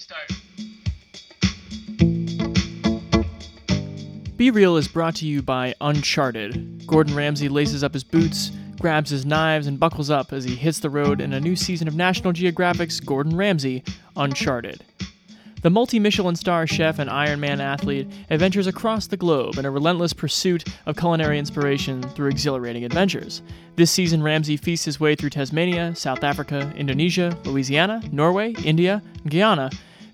Restart. Be Real is brought to you by Uncharted. Gordon Ramsay laces up his boots, grabs his knives, and buckles up as he hits the road in a new season of National Geographic's Gordon Ramsay Uncharted. The multi Michelin star chef and Ironman athlete adventures across the globe in a relentless pursuit of culinary inspiration through exhilarating adventures. This season, Ramsay feasts his way through Tasmania, South Africa, Indonesia, Louisiana, Norway, India, and Guyana,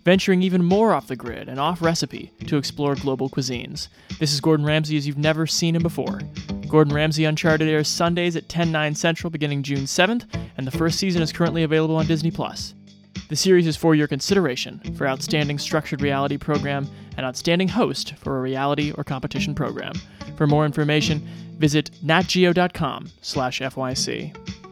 venturing even more off the grid and off recipe to explore global cuisines. This is Gordon Ramsay as you've never seen him before. Gordon Ramsay Uncharted airs Sundays at 10, 9 central beginning June 7th, and the first season is currently available on Disney Plus. The series is for your consideration for Outstanding Structured Reality Program and Outstanding Host for a Reality or Competition Program. For more information, visit natgeo.com slash FYC.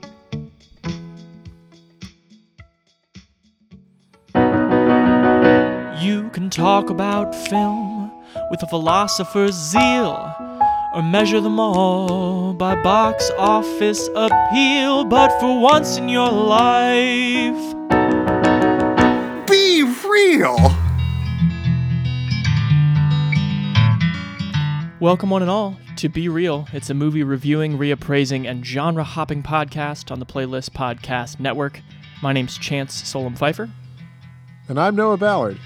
You can talk about film with a philosopher's zeal, or measure them all by box office appeal. But for once in your life, Be real. Welcome, one and all, to Be Real. It's a movie reviewing, reappraising, and genre hopping podcast on the Playlist Podcast Network. My name's Chance Solem-Pfeifer. And I'm Noah Ballard.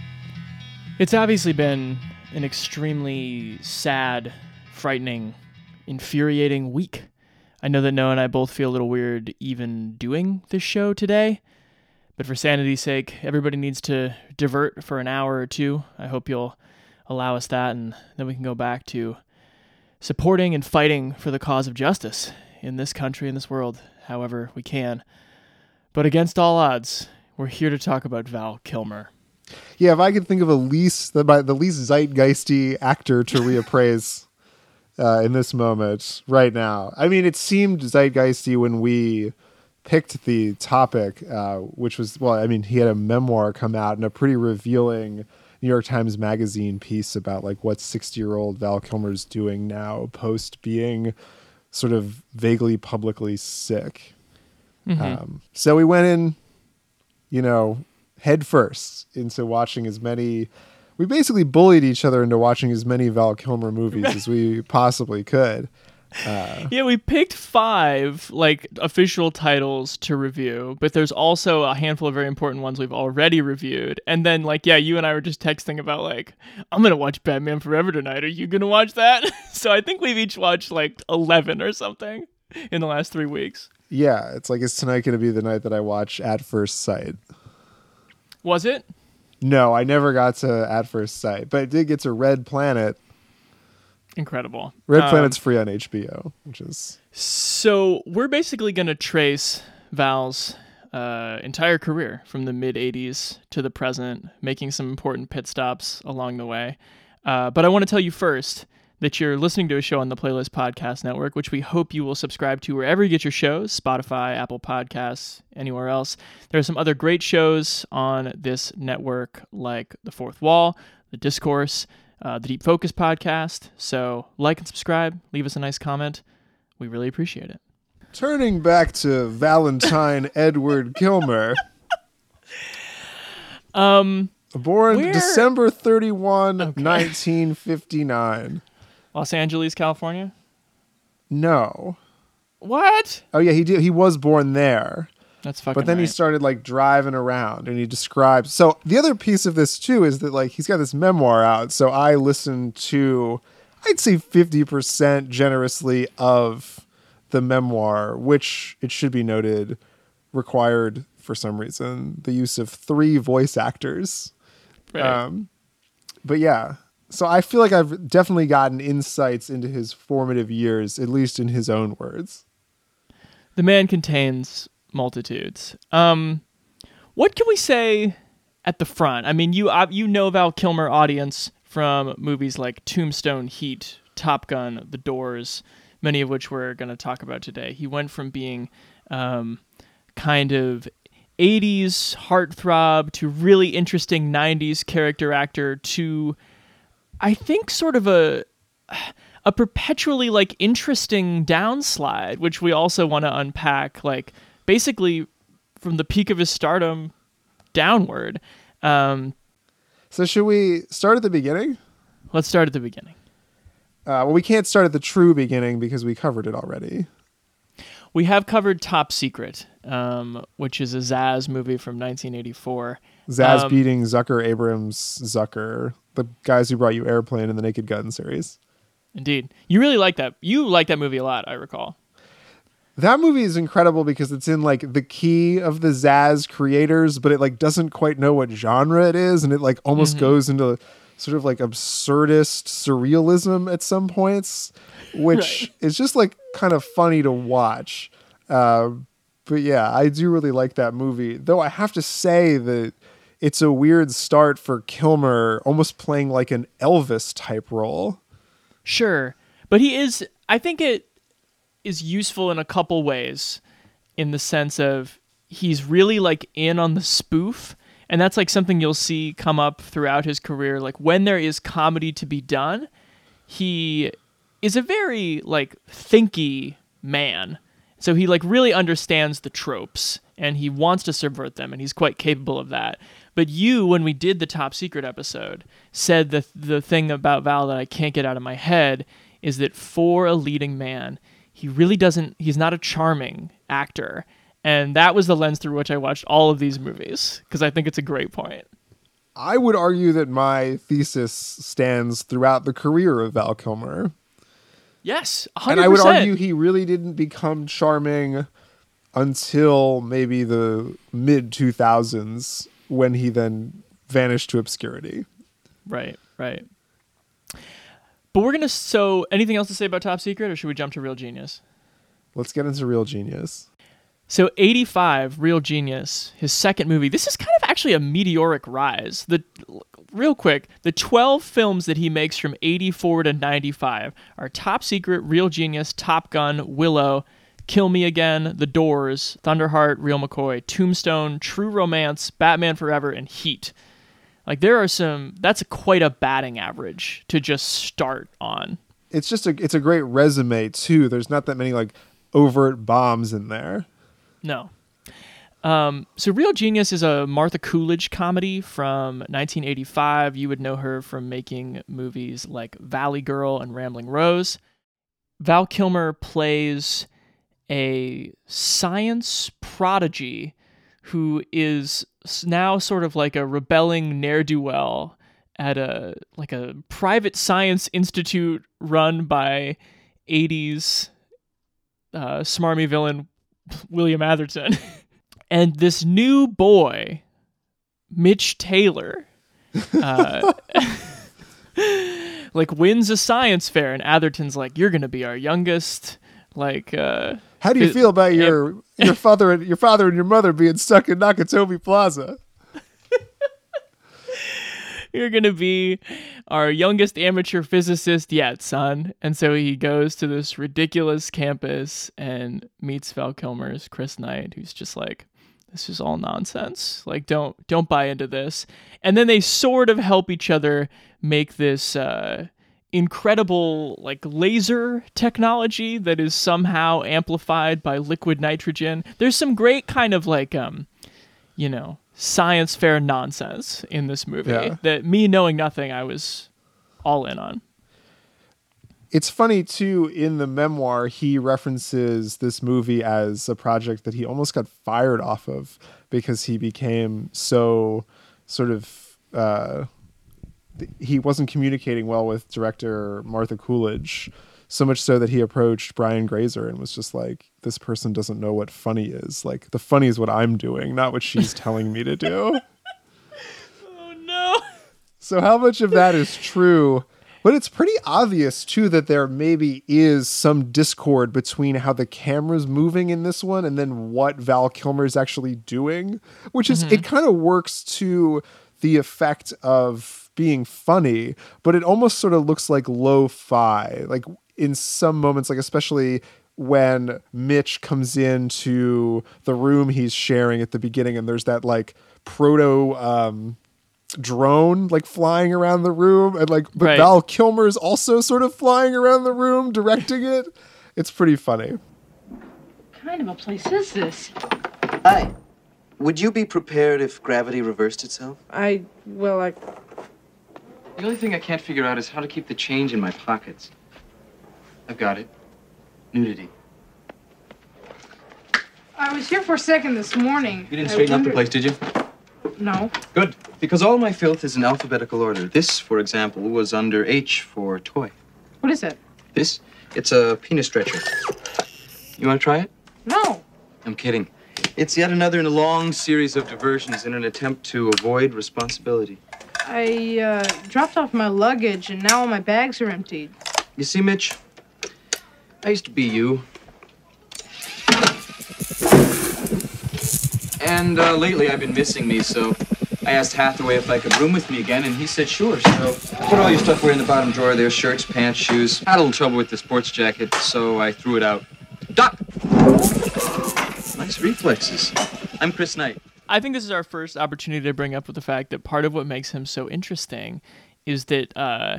It's obviously been an extremely sad, frightening, infuriating week. I know that Noah and I both feel a little weird even doing this show today, but for sanity's sake, everybody needs to divert for an hour or two. I hope you'll allow us that, and then we can go back to supporting and fighting for the cause of justice in this country and this world, however we can. But against all odds, we're here to talk about Val Kilmer. Yeah, if I could think of a least the, the least zeitgeisty actor to reappraise uh, in this moment right now. I mean, it seemed zeitgeisty when we picked the topic, uh, which was well, I mean, he had a memoir come out and a pretty revealing New York Times Magazine piece about like what sixty-year-old Val Kilmer's doing now post being sort of vaguely publicly sick. Um, so we went in, you know, head first into watching as many. We basically bullied each other into watching as many Val Kilmer movies as we possibly could. Uh, yeah, we picked five like official titles to review, but there's also a handful of very important ones we've already reviewed. And then like yeah, you and I were just texting about like I'm going to watch Batman Forever tonight. Are you going to watch that? so I think we've each watched like 11 or something in the last 3 weeks. Yeah, it's like is tonight going to be the night that I watch At First Sight? Was it? No, I never got to At First Sight, but it did get to Red Planet. Incredible. Red Um, Planet's free on HBO, which is So we're basically going to trace Val's uh, entire career from the mid 80s to the present, making some important pit stops along the way. Uh, but I want to tell you first that you're listening to a show on the Playlist Podcast Network, which we hope you will subscribe to wherever you get your shows Spotify, Apple Podcasts, anywhere else. There are some other great shows on this network, like The Fourth Wall, The Discourse, uh, the Deep Focus Podcast. So like and subscribe, leave us a nice comment. We really appreciate it. turning back to Valentine Edward Kilmer. Um, Born Where- December 31, Okay. 1959. Los Angeles, California. No. What? Oh yeah, he did he was born there. That's fucking. But then he started like driving around and he describes so the other piece of this too is that like he's got this memoir out. So I listened to I'd say 50% generously of the memoir, which it should be noted required for some reason the use of three voice actors. Right. Um, but yeah, so I feel like I've definitely gotten insights into his formative years, at least in his own words. the man contains multitudes. Um, what can we say at the front? I mean, you uh, you know Val Kilmer audience from movies like Tombstone, Heat, Top Gun, The Doors, many of which we're going to talk about today. He went from being um, kind of 80s heartthrob to really interesting 90s character actor to I think sort of a a perpetually like interesting downslide, which we also want to unpack, like basically from the peak of his stardom downward. Um, So should we start at the beginning? let's start at the beginning. Uh, well, we can't start at the true beginning because we covered it already. We have covered Top Secret, um, which is a Zaz movie from 1984. Zaz Um, beating Zucker, Abrams, Zucker, the guys who brought you Airplane and the Naked Gun series. Indeed, you really like that. You like that movie a lot, I recall. That movie is incredible because it's in like the key of the Zaz creators, but it like doesn't quite know what genre it is, and it like almost Mm-hmm. goes into sort of like absurdist surrealism at some points, which Right. is just like kind of funny to watch. Uh, but yeah, I do really like that movie. Though I have to say that it's a weird start for Kilmer, almost playing like an Elvis type role. Sure, but he is. I think it is useful in a couple ways, in the sense of he's really like in on the spoof, and that's like something you'll see come up throughout his career. Like when there is comedy to be done, he is a very like thinky man. So he like really understands the tropes and he wants to subvert them and he's quite capable of that. But you when we did the top secret episode said the the thing about Val that I can't get out of my head is that for a leading man, he really doesn't he's not a charming actor. And that was the lens through which I watched all of these movies because I think it's a great point. I would argue that my thesis stands throughout the career of Val Kilmer. Yes, 100%. And I would argue he really didn't become charming until maybe the mid 2000s when he then vanished to obscurity. Right, right. But we're gonna. So, anything else to say about Top Secret, or should we jump to Real Genius? Let's get into Real Genius. So, 85, Real Genius, his second movie. This is kind of actually a meteoric rise. The real quick, the 12 films that he makes from 84 to 95 are Top Secret, Real Genius, Top Gun, Willow, Kill Me Again, The Doors, Thunderheart, Real McCoy, Tombstone, True Romance, Batman Forever, and Heat. Like there are some. That's quite a batting average to just start on. It's just a it's a great resume too. There's not that many like overt bombs in there. No. Um, so Real Genius is a Martha Coolidge comedy from 1985. You would know her from making movies like Valley Girl and Rambling Rose. Val Kilmer plays a science prodigy who is now sort of like a rebelling ne'er-do-well at a like a private science institute run by 80s uh, smarmy villain William Atherton. and this new boy, Mitch Taylor, uh, like wins a science fair, and Atherton's like, "You're gonna be our youngest." Like, uh, How do you It- feel about your your father and your father and your mother being stuck in Nakatomi Plaza? you're gonna be our youngest amateur physicist yet, son. And so he goes to this ridiculous campus and meets Val Kilmer's Chris Knight, who's just like, this is all nonsense. Like, don't don't buy into this. And then they sort of help each other make this uh, incredible like laser technology that is somehow amplified by liquid nitrogen. There's some great kind of like um, you know, science fair nonsense in this movie Yeah. that me knowing nothing, I was all in on. It's funny too in the memoir he references this movie as a project that he almost got fired off of because he became so sort of uh, he wasn't communicating well with director Martha Coolidge so much so that he approached Brian Grazer and was just like this person doesn't know what funny is like the funny is what I'm doing not what she's telling me to do Oh no. So how much of that is true? But it's pretty obvious too that there maybe is some discord between how the camera's moving in this one and then what Val Kilmer is actually doing, which is it mm-hmm. kind of works to the effect of being funny, but it almost sort of looks like lo-fi. Like in some moments like especially when Mitch comes into the room he's sharing at the beginning and there's that like proto um drone like flying around the room and like but Right. Val Kilmer's also sort of flying around the room directing it. It's pretty funny. kind of a place is this? Hi. Would you be prepared if gravity reversed itself? I, well, I, The only thing I can't figure out is how to keep the change in my pockets. I've got it. Nudity. I was here for a second this morning. You didn't straighten up the place, did you? No. Good. Because all my filth is in alphabetical order. This, for example, was under H for toy. What is it? This, it's a penis stretcher. You want to try it? No. I'm kidding. It's yet another in a long series of diversions in an attempt to avoid responsibility. I uh, dropped off my luggage and now all my bags are emptied. You see, Mitch, I used to be you. And uh, lately I've been missing me, so I asked Hathaway if I could room with me again, and he said sure. So put all your stuff away in the bottom drawer there shirts, pants, shoes. I Had a little trouble with the sports jacket, so I threw it out. Duck! Nice reflexes. I'm Chris Knight. I think this is our first opportunity to bring up with the fact that part of what makes him so interesting is that uh,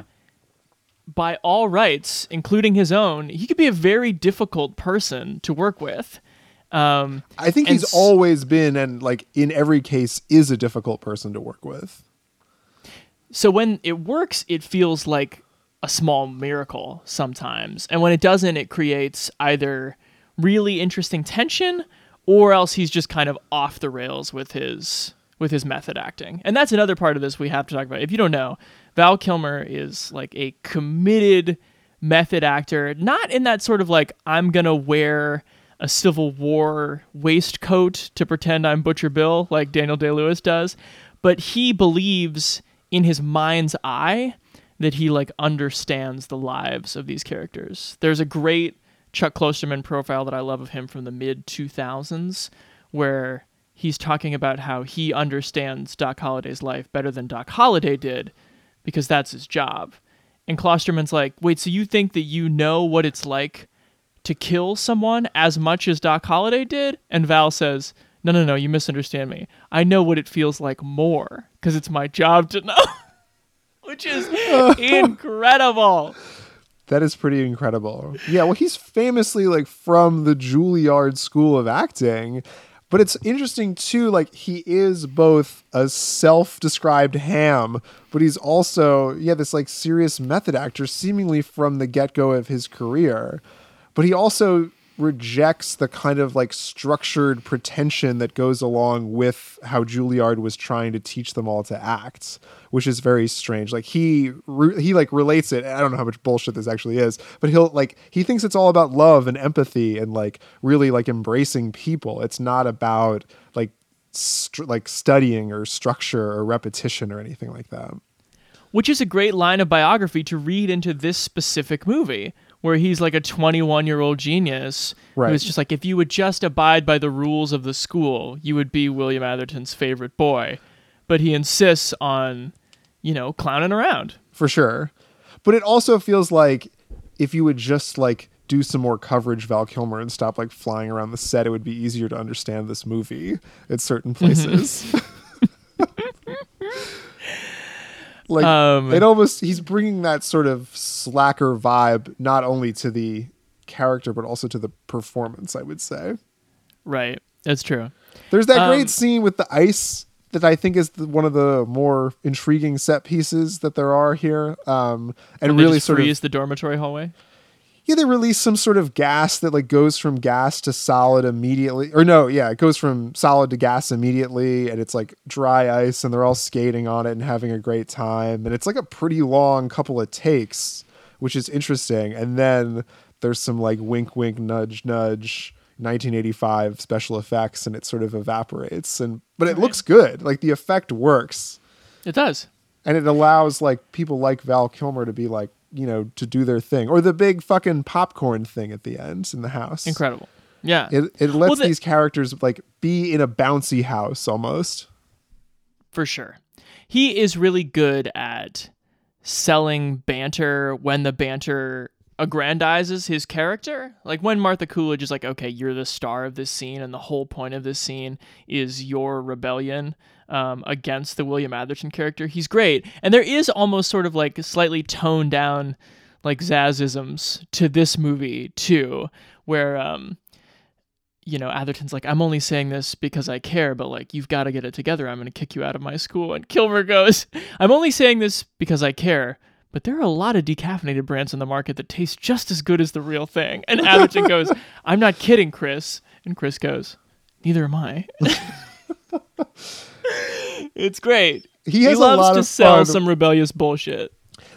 by all rights, including his own, he could be a very difficult person to work with. Um, I think he's s- always been, and like in every case, is a difficult person to work with. so when it works, it feels like a small miracle sometimes, and when it doesn't, it creates either really interesting tension or else he's just kind of off the rails with his with his method acting. And that's another part of this we have to talk about. If you don't know, Val Kilmer is like a committed method actor, not in that sort of like I'm going to wear a Civil War waistcoat to pretend I'm Butcher Bill like Daniel Day-Lewis does, but he believes in his mind's eye that he like understands the lives of these characters. There's a great Chuck Klosterman profile that I love of him from the mid 2000s where he's talking about how he understands Doc Holliday's life better than Doc Holliday did because that's his job. And Klosterman's like, "Wait, so you think that you know what it's like to kill someone as much as Doc Holliday did?" And Val says, "No, no, no, you misunderstand me. I know what it feels like more because it's my job to know." Which is incredible. That is pretty incredible. Yeah, well, he's famously like from the Juilliard School of Acting, but it's interesting too. Like he is both a self-described ham, but he's also yeah this like serious method actor, seemingly from the get-go of his career. But he also rejects the kind of like structured pretension that goes along with how Juilliard was trying to teach them all to act, which is very strange. Like he re- he like relates it. I don't know how much bullshit this actually is, but he'll like he thinks it's all about love and empathy and like really like embracing people. It's not about like like studying or structure or repetition or anything like that. which is a great line of biography to read into this specific movie where he's like a 21 year old genius Right. who's just like if you would just abide by the rules of the school you would be william atherton's favorite boy but he insists on you know clowning around for sure. But it also feels like if you would just like do some more coverage, Val Kilmer, and stop like flying around the set, it would be easier to understand this movie at certain mm-hmm. places. like Um, it almost he's bringing that sort of slacker vibe not only to the character but also to the performance. I would say. right that's true There's that Um, great scene with the ice that I think is the, one of the more intriguing set pieces that there are here, um, and they really sort of freeze the dormitory hallway yeah, they release some sort of gas that like goes from gas to solid immediately. Or no, yeah, it goes from solid to gas immediately, and it's like dry ice, and they're all skating on it and having a great time. And it's like a pretty long couple of takes, which is interesting. And then there's some like wink, wink, nudge, nudge. 1985 special effects and it sort of evaporates and but it looks good like the effect works it does and it allows like people like Val Kilmer to be like, you know, to do their thing, or the big fucking popcorn thing at the end in the house. incredible yeah It it lets Well, the- these characters like be in a bouncy house almost. for sure. He is really good at selling banter when the banter aggrandizes his character. Like when Martha Coolidge is like, okay, you're the star of this scene, and the whole point of this scene is your rebellion um, against the William Atherton character. He's great. And there is almost sort of like slightly toned down like Zazisms to this movie too, where um you know, Atherton's like, I'm only saying this because I care, but like, you've got to get it together. I'm going to kick you out of my school. And Kilmer goes, I'm only saying this because I care, but there are a lot of decaffeinated brands on the market that taste just as good as the real thing. And Atherton goes, I'm not kidding, Chris. And Chris goes, Neither am I. it's great. He has a loves lot to sell fun- some rebellious bullshit.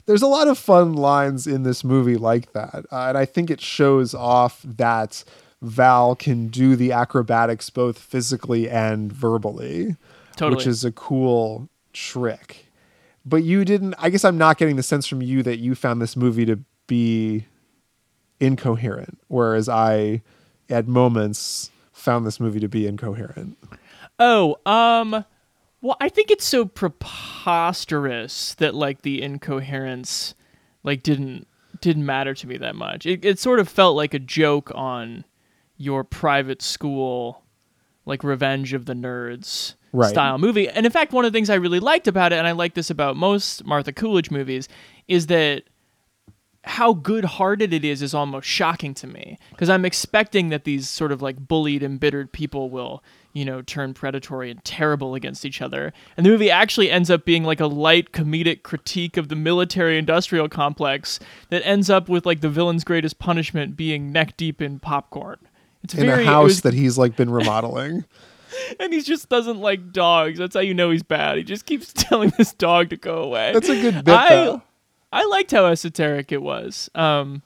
there's a lot of fun lines in this movie like that. Uh, and I think it shows off that Val can do the acrobatics both physically and verbally, Totally. which is a cool trick. But you didn't, I guess I'm not getting the sense from you that you found this movie to be incoherent, whereas I, at moments, found this movie to be incoherent. Oh, um, well, I think it's so preposterous that like the incoherence, like didn't didn't matter to me that much. It it sort of felt like a joke on your private school, like Revenge of the Nerds Right. style movie. And in fact, one of the things I really liked about it, and I like this about most Martha Coolidge movies, is that how good-hearted it is is almost shocking to me because I'm expecting that these sort of like bullied, embittered people will, you know, turn predatory and terrible against each other. And the movie actually ends up being like a light comedic critique of the military-industrial complex that ends up with like the villain's greatest punishment being neck deep in popcorn. It's In very a house was- that he's like been remodeling. and he just doesn't like dogs. That's how you know he's bad. He just keeps telling this dog to go away. That's a good bit, I, though. I liked how esoteric it was. Um,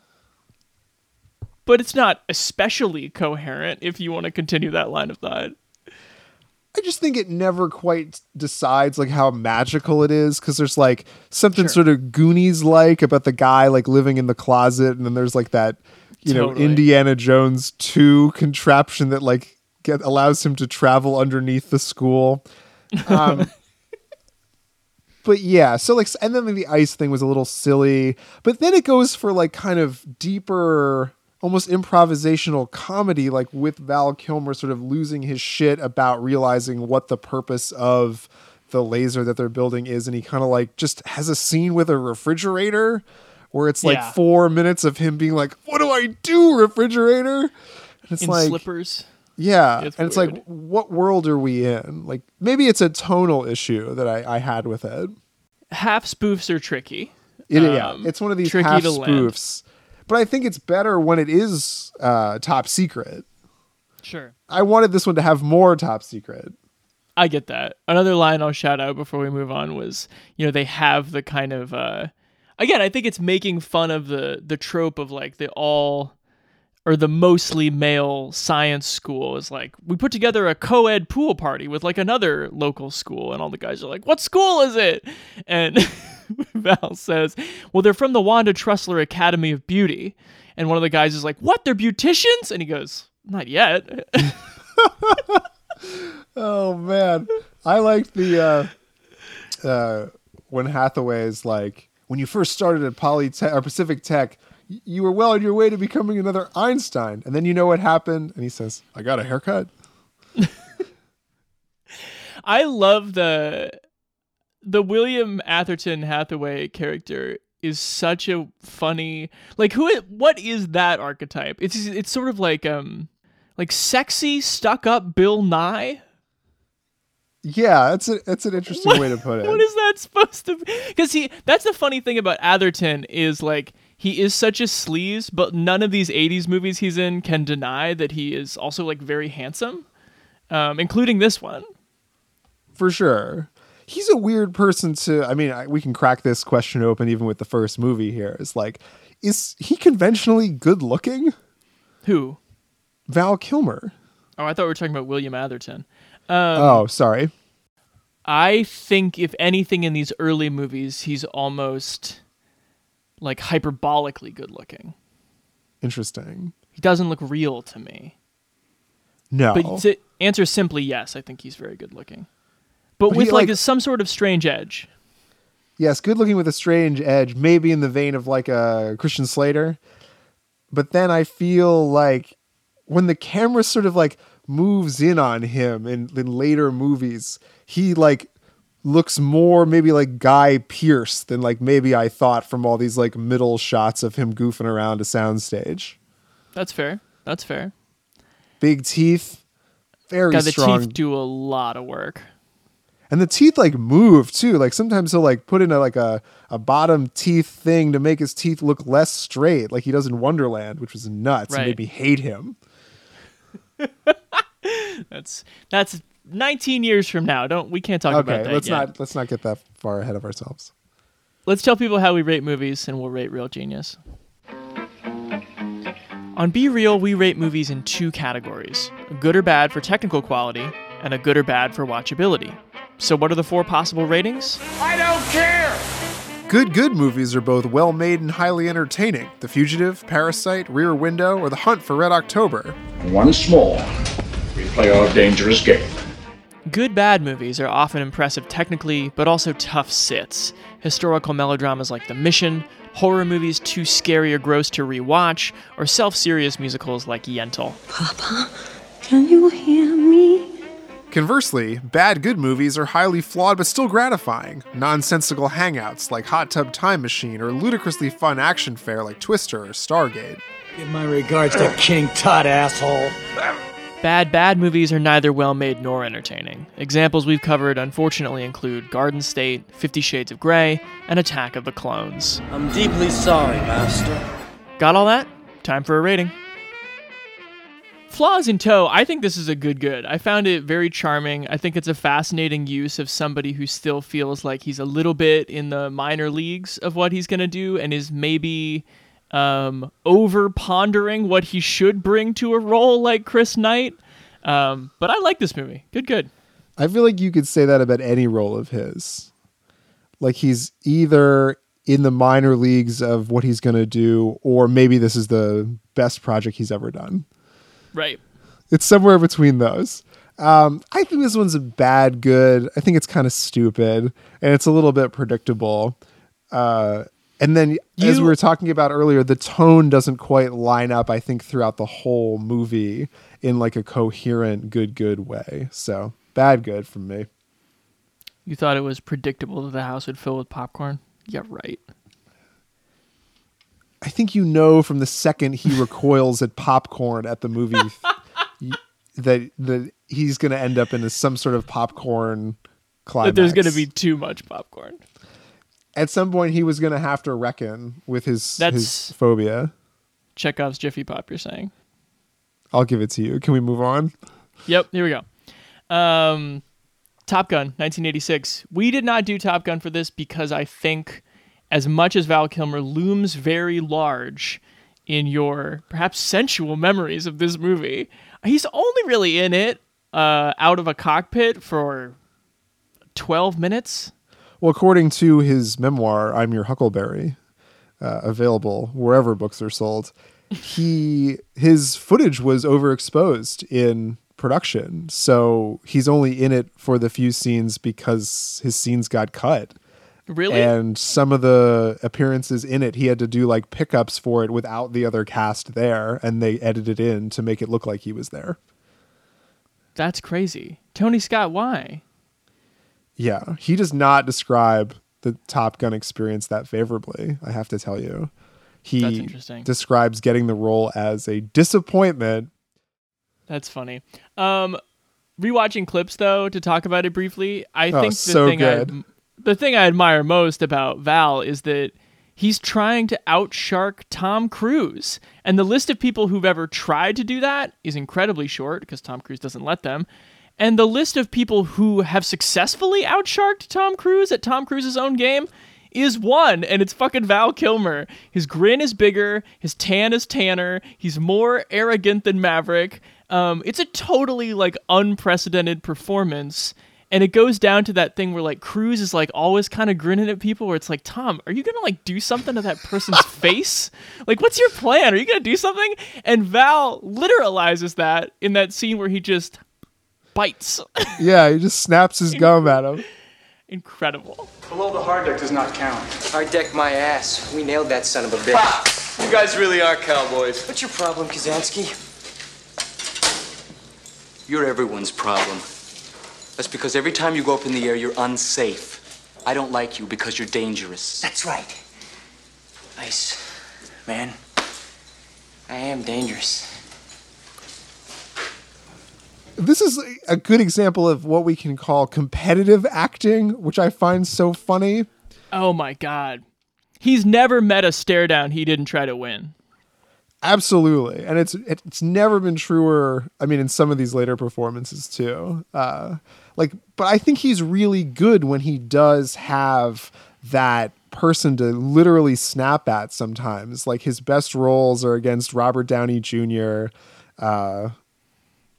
but it's not especially coherent if you want to continue that line of thought. I just think it never quite decides like how magical it is because there's like something Sure. sort of Goonies like about the guy like living in the closet, and then there's like that you know Indiana Jones two contraption that like get allows him to travel underneath the school. Um, but yeah, so like, and then the ice thing was a little silly, but then it goes for like kind of deeper, almost improvisational comedy, like with Val Kilmer sort of losing his shit about realizing what the purpose of the laser that they're building is, and he kind of like just has a scene with a refrigerator where it's like Yeah. four minutes of him being like, "What do I do, refrigerator?" And it's In like, slippers. Yeah, It's and it's weird. like, what world are we in? Like, maybe it's a tonal issue that I, I had with it. Half spoofs are tricky. It, yeah, Um, it's one of these tricky half to land. spoofs, but I think it's better when it is uh, top secret. Sure. I wanted this one to have more top secret. I get that. Another line I'll shout out before we move on was, you know, they have the kind of uh again, I think it's making fun of the the trope of like the all or the mostly male science school is like we put together a co-ed pool party with like another local school and all the guys are like, "What school is it?" And Val says, "Well, they're from the Wanda Trussler Academy of Beauty." And one of the guys is like, "What? They're beauticians?" And he goes, "Not yet." Oh man, I liked the uh, uh, when Hathaway's like when you first started at Poly Polytech or Pacific Tech, you were well on your way to becoming another Einstein, and then you know what happened, and he says, "I got a haircut." I love the the William Atherton Hathaway character is such a funny like who what is that archetype? It's it's sort of like um like sexy stuck up Bill Nye. Yeah, that's a that's an interesting way to put it. What is that supposed to be? Because he that's the funny thing about Atherton is like he is such a sleaze, but none of these '80s movies he's in can deny that he is also like very handsome, um, including this one. for sure. He's a weird person to. I mean, I, we can crack this question open even with the first movie here. It's like, is he conventionally good looking? Who? Val Kilmer. Oh, I thought we were talking about William Atherton. Um, oh, sorry. I think if anything in these early movies, he's almost like hyperbolically good looking. Interesting. He doesn't look real to me. No. But to answer simply yes, I think he's very good looking. But, But with he, like, like- some sort of strange edge. yes, good looking with a strange edge, maybe in the vein of like a Christian Slater. But then I feel like when the camera sort of like moves in on him in, in later movies, he like looks more maybe like Guy Pearce than like maybe I thought from all these like middle shots of him goofing around a soundstage. That's fair. That's fair. big teeth, very God, the strong. teeth do a lot of work. and the teeth like move too. Like sometimes he'll like put in a, like a, a bottom teeth thing to make his teeth look less straight, like he does in Wonderland, which was nuts and made me hate him. That's that's 19 years from now. Don't we can't talk about Okay, that let's yet. not let's not get that far ahead of ourselves. Let's tell people how we rate movies and we'll rate Real Genius. On Be Real, we rate movies in two categories a good or bad for technical quality, and a good or bad for watchability. So, what are the four possible ratings? I don't care! Good good movies are both well made and highly entertaining. The Fugitive, Parasite, Rear Window, or The Hunt for Red October. Once more, we play our dangerous game. Good bad movies are often impressive technically, but also tough sits. Historical melodramas like The Mission, horror movies too scary or gross to rewatch, or self serious musicals like Yentl. Papa, can you hear me? Conversely, bad good movies are highly flawed but still gratifying. Nonsensical hangouts like Hot Tub Time Machine or ludicrously fun action fare like Twister or Stargate. Give my regards to King Tut, asshole. Bad, bad movies are neither well made nor entertaining. Examples we've covered unfortunately include Garden State, Fifty Shades of Grey, and Attack of the Clones. I'm deeply sorry, Master. Got all that? Time for a rating. Flaws in tow, I think this is a good good. I found it very charming. I think it's a fascinating use of somebody who still feels like he's a little bit in the minor leagues of what he's going to do and is maybe um, over pondering what he should bring to a role like Chris Knight. Um, but I like this movie. Good, good. I feel like you could say that about any role of his. Like he's either in the minor leagues of what he's going to do, or maybe this is the best project he's ever done. Right. It's somewhere between those. Um, I think this one's a bad good. I think it's kind of stupid and it's a little bit predictable. Uh, and then, as we were talking about earlier, the tone doesn't quite line up. I think throughout the whole movie in like a coherent, good, good way. So bad good from me. You thought it was predictable that the house would fill with popcorn? Yeah, right. I think you know from the second he recoils at popcorn at the movie that that he's going to end up in some sort of popcorn climax. That there's going to be too much popcorn. At some point he was going to have to reckon with his That's- his phobia. Chekhov's Jiffy Pop, you're saying? I'll give it to you. Can we move on? Yep, here we go. Um, Top Gun, 1986. We did not do Top Gun for this because I think, as much as Val Kilmer looms very large in your perhaps sensual memories of this movie, he's only really in it uh, out of a cockpit for 12 minutes. Well, according to his memoir, "I'm Your Huckleberry," uh, available wherever books are sold, he his footage was overexposed in production, so he's only in it for the few scenes because his scenes got cut. Really? And some of the appearances in it, he had to do like pickups for it without the other cast there, and they edited in to make it look like he was there. That's crazy. Tony Scott, why? Yeah, he does not describe the Top Gun experience that favorably. I have to tell you, he describes getting the role as a disappointment. That's funny. Um, rewatching clips though to talk about it briefly, I Oh, think the so thing I the thing I admire most about Val is that he's trying to outshark Tom Cruise, and the list of people who've ever tried to do that is incredibly short because Tom Cruise doesn't let them. And the list of people who have successfully outsharked Tom Cruise at Tom Cruise's own game is one, and it's fucking Val Kilmer. His grin is bigger, his tan is tanner, he's more arrogant than Maverick. Um, it's a totally like unprecedented performance. And it goes down to that thing where like Cruise is like always kind of grinning at people where it's like, Tom, are you gonna like do something to that person's face? Like, what's your plan? Are you gonna do something? And Val literalizes that in that scene where he just bites. Yeah, he just snaps his gum at him. Incredible. Below the hard deck does not count. Hard deck my ass. We nailed that son of a bitch. You guys really are cowboys. What's your problem, Kazansky? You're everyone's problem. That's because every time you go up in the air, you're unsafe. I don't like you because you're dangerous. That's right. Nice, man. I am dangerous. This is a good example of what we can call competitive acting, which I find so funny. Oh my god. He's never met a stare down he didn't try to win. Absolutely, and it's it's never been truer. I mean, in some of these later performances too. Uh, like, but I think he's really good when he does have that person to literally snap at. Sometimes, like his best roles are against Robert Downey Jr. Uh,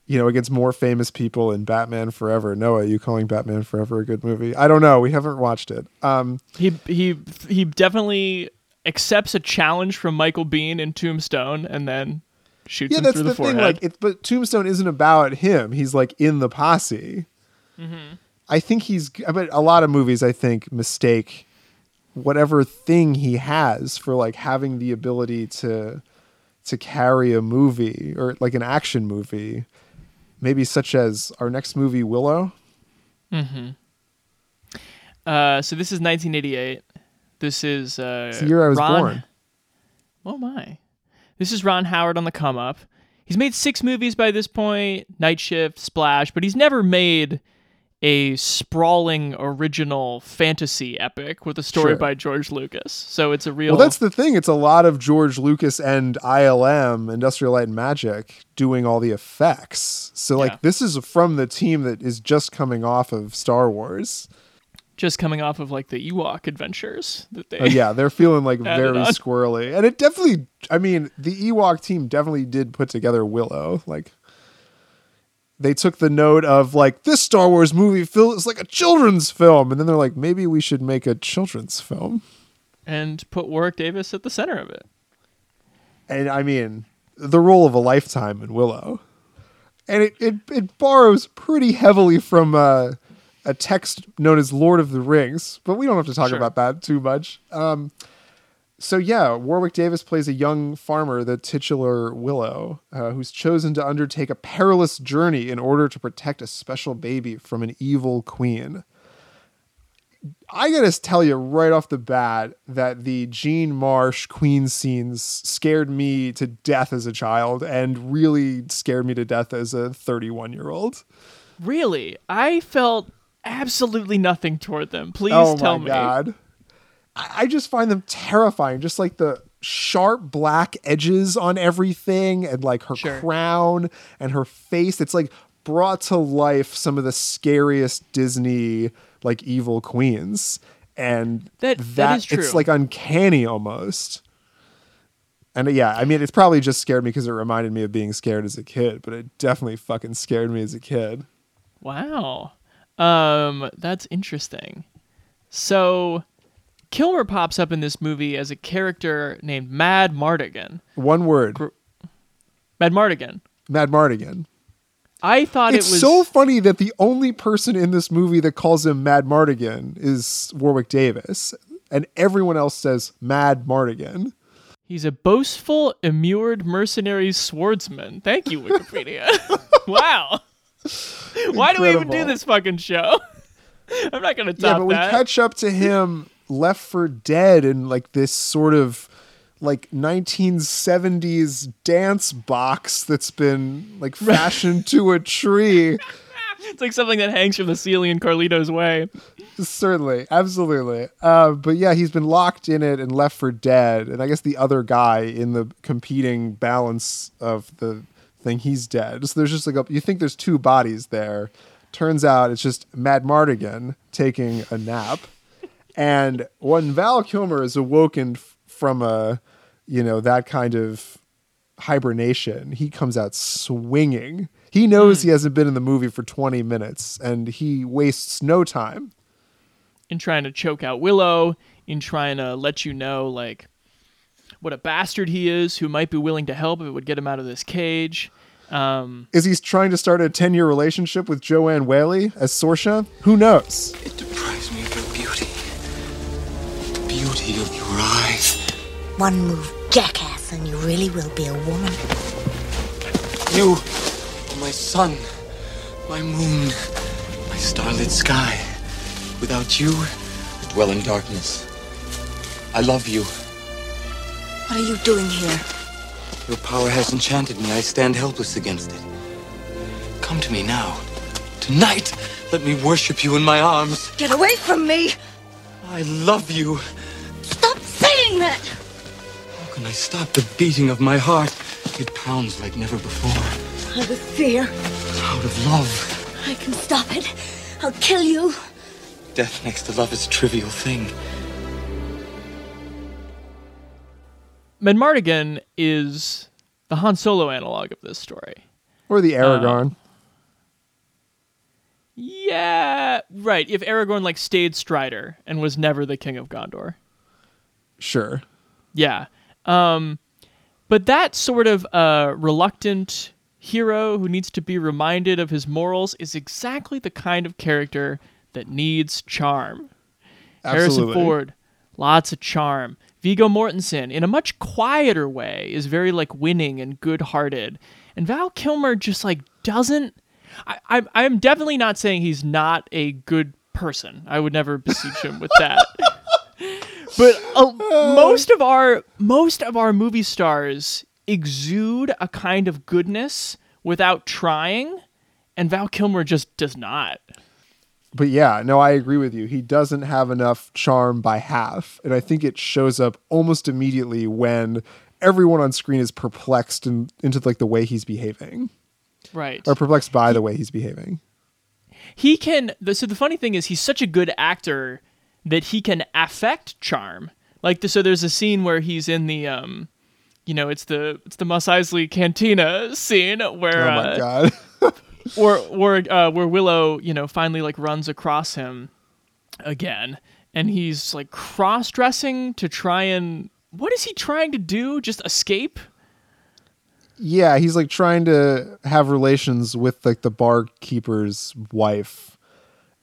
you know, against more famous people in Batman Forever. Noah, you calling Batman Forever a good movie? I don't know. We haven't watched it. Um, he he he definitely accepts a challenge from Michael Biehn in Tombstone and then shoots yeah, him that's through the, the, thing. forehead. Like, it, but Tombstone isn't about him. He's like in the posse. Mm-hmm. I think he's. But a lot of movies, I think, mistake whatever thing he has for like having the ability to to carry a movie or like an action movie, maybe such as our next movie, Willow. Mm-hmm. Uh, so this is 1988. This is uh, It's the year I was Ron- born. Oh my! This is Ron Howard on the come up. He's made six movies by this point: Night Shift, Splash, but he's never made a sprawling original fantasy epic with a story Sure. by George Lucas. So it's a real. Well, that's the thing. It's a lot of George Lucas and ILM, Industrial Light and Magic, doing all the effects. So, like, Yeah. this is from the team that is just coming off of Star Wars. just coming off of like the Ewok adventures that they. Oh, yeah, they're feeling like very on. squirrely. And it definitely, I mean, the Ewok team definitely did put together Willow. Like, they took the note of, like, this Star Wars movie feels like a children's film. And then they're like, maybe we should make a children's film. and put Warwick Davis at the center of it. and I mean the role of a lifetime in Willow, and it it, it borrows pretty heavily from uh, a text known as Lord of the Rings, but we don't have to talk Sure. about that too much. Um, so yeah, Warwick Davis plays a young farmer, the titular Willow, uh, who's chosen to undertake a perilous journey in order to protect a special baby from an evil queen. I gotta tell you right off the bat that the Jean Marsh Queen scenes scared me to death as a child and really scared me to death as a 31 year old. Really, I felt absolutely nothing toward them. Please oh tell my me. god. I, I just find them terrifying. Just like the sharp black edges on everything and like her Sure. crown and her face. It's like brought to life some of the scariest Disney like evil queens. And That- that is true. It's like uncanny almost. And uh, yeah, I mean, it's probably just scared me because it reminded me of being scared as a kid, but it definitely fucking scared me as a kid. Wow. Um, that's interesting. So, Kilmer pops up in this movie as a character named Madmartigan. One word Madmartigan. Mad Mardigan. I thought it's it was so funny that the only person in this movie that calls him Madmartigan is Warwick Davis, and everyone else says Madmartigan. he's a boastful, immured mercenary swordsman. Thank you, Wikipedia. wow. Why do we even do this fucking show? I'm not gonna top yeah, but we that. catch up to him Left for Dead in like this sort of like 1970s dance box that's been like fashioned to a tree. it's like something that hangs from the ceiling in Carlito's Way. Certainly, absolutely. Uh, but yeah, he's been locked in it and left for dead. And I guess the other guy in the competing balance of the thing, he's dead. So there's just like a, you think there's two bodies there. Turns out it's just Madmartigan taking a nap. And when Val Kilmer is awoken f- from a, you know, that kind of hibernation, he comes out swinging. He knows he hasn't been in the movie for 20 minutes and he wastes no time. in trying to choke out Willow, in trying to let you know like what a bastard he is, who might be willing to help if it would get him out of this cage. Um, Is he trying to start a 10 year relationship with Joanne Whalley as Sorsha? Who knows? It deprives me beauty of your eyes. One move, jackass, and you really will be a woman. You are my sun, my moon, my starlit sky. Without you, I dwell in darkness. I love you. What are you doing here? Your power has enchanted me. I stand helpless against it. Come to me now. Tonight, let me worship you in my arms. Get away from me! I love you. Stop saying that! How can I stop the beating of my heart? It pounds like never before. Out of fear. Out of love. I can stop it. I'll kill you. Death next to love is a trivial thing. Madmartigan is the Han Solo analog of this story. Or the Aragorn. Uh, yeah, right. If Aragorn like stayed Strider and was never the king of Gondor. Sure. Yeah. Um but that sort of uh reluctant hero who needs to be reminded of his morals is exactly the kind of character that needs charm. Harrison Ford, lots of charm. Viggo Mortensen, in a much quieter way, is very like winning and good-hearted, and Val Kilmer just like doesn't. I, I'm I'm definitely not saying he's not a good person. I would never beseech him with that. but uh, most of our most of our movie stars exude a kind of goodness without trying, and Val Kilmer just does not. But yeah, no, I agree with you. He doesn't have enough charm by half. And I think it shows up almost immediately when everyone on screen is perplexed in, into like the way he's behaving. Right. Or perplexed by the way he's behaving. he can the, so the funny thing is he's such a good actor that he can affect charm like the, so there's a scene where he's in the um you know it's the it's the Mos Eisley cantina scene where oh my uh, god. where where uh, where Willow you know finally like runs across him again and he's like cross dressing to try and what is he trying to do just escape yeah, he's like trying to have relations with like the barkeeper's wife.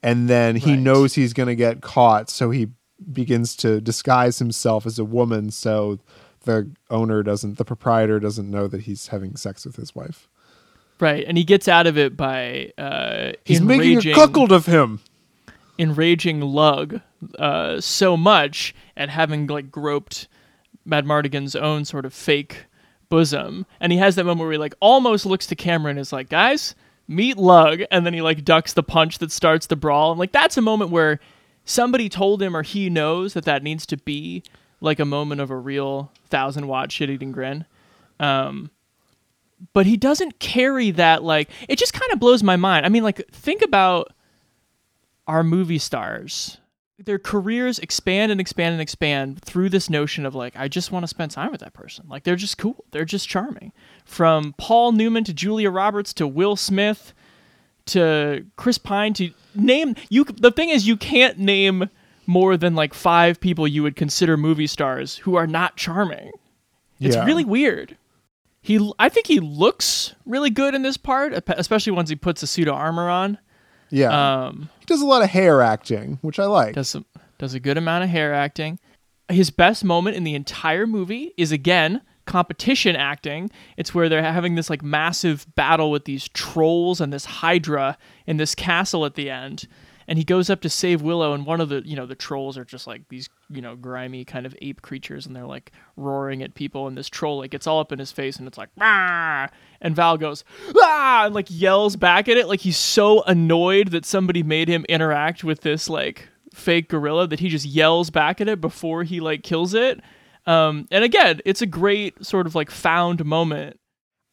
And then he Right. knows he's going to get caught, so he begins to disguise himself as a woman so the owner doesn't the proprietor doesn't know that he's having sex with his wife. right and he gets out of it by uh He's making a cuckold of him. enraging Lug uh, so much at having like groped Madmartigan's own sort of fake bosom, and he has that moment where he like almost looks to camera and is like, "Guys, meet Lug," and then he like ducks the punch that starts the brawl. And like that's a moment where somebody told him or he knows that that needs to be like a moment of a real thousand watt shit eating grin. Um, but he doesn't carry that like it just kind of blows my mind. I mean, like think about our movie stars their careers expand and expand and expand through this notion of like I just want to spend time with that person. Like they're just cool. They're just charming. From Paul Newman to Julia Roberts to Will Smith to Chris Pine to name you the thing is you can't name more than like 5 people you would consider movie stars who are not charming. It's Yeah. really weird. He I think he looks really good in this part, especially once he puts a suit of armor on. Yeah. Um he does a lot of hair acting, which I like. does some, does a good amount of hair acting. His best moment in the entire movie is again competition acting. It's where they're having this like massive battle with these trolls and this hydra in this castle at the end. And he goes up to save Willow, and one of the you know the trolls are just like these you know grimy kind of ape creatures, and they're like roaring at people. And this troll like gets all up in his face, and it's like ah, and Val goes ah, and like yells back at it, like he's so annoyed that somebody made him interact with this like fake gorilla that he just yells back at it before he like kills it. Um, and again, it's a great sort of like found moment.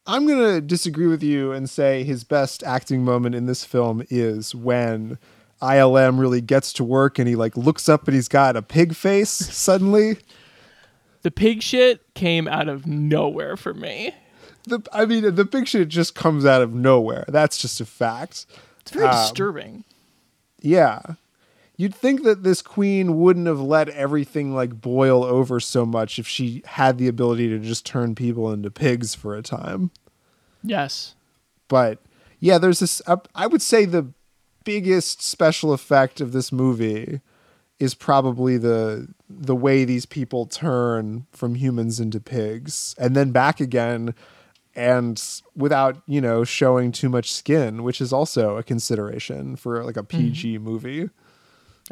I'm going to disagree with you and say his best acting moment in this film is when ILM really gets to work and he like looks up and he's got a pig face suddenly. The pig shit came out of nowhere for me. The I mean the pig shit just comes out of nowhere. That's just a fact. It's very Um, disturbing. Yeah. You'd think that this queen wouldn't have let everything like boil over so much if she had the ability to just turn people into pigs for a time. Yes. But yeah, there's this. Uh, I would say the biggest special effect of this movie is probably the the way these people turn from humans into pigs and then back again and without you know showing too much skin which is also a consideration for like a pg movie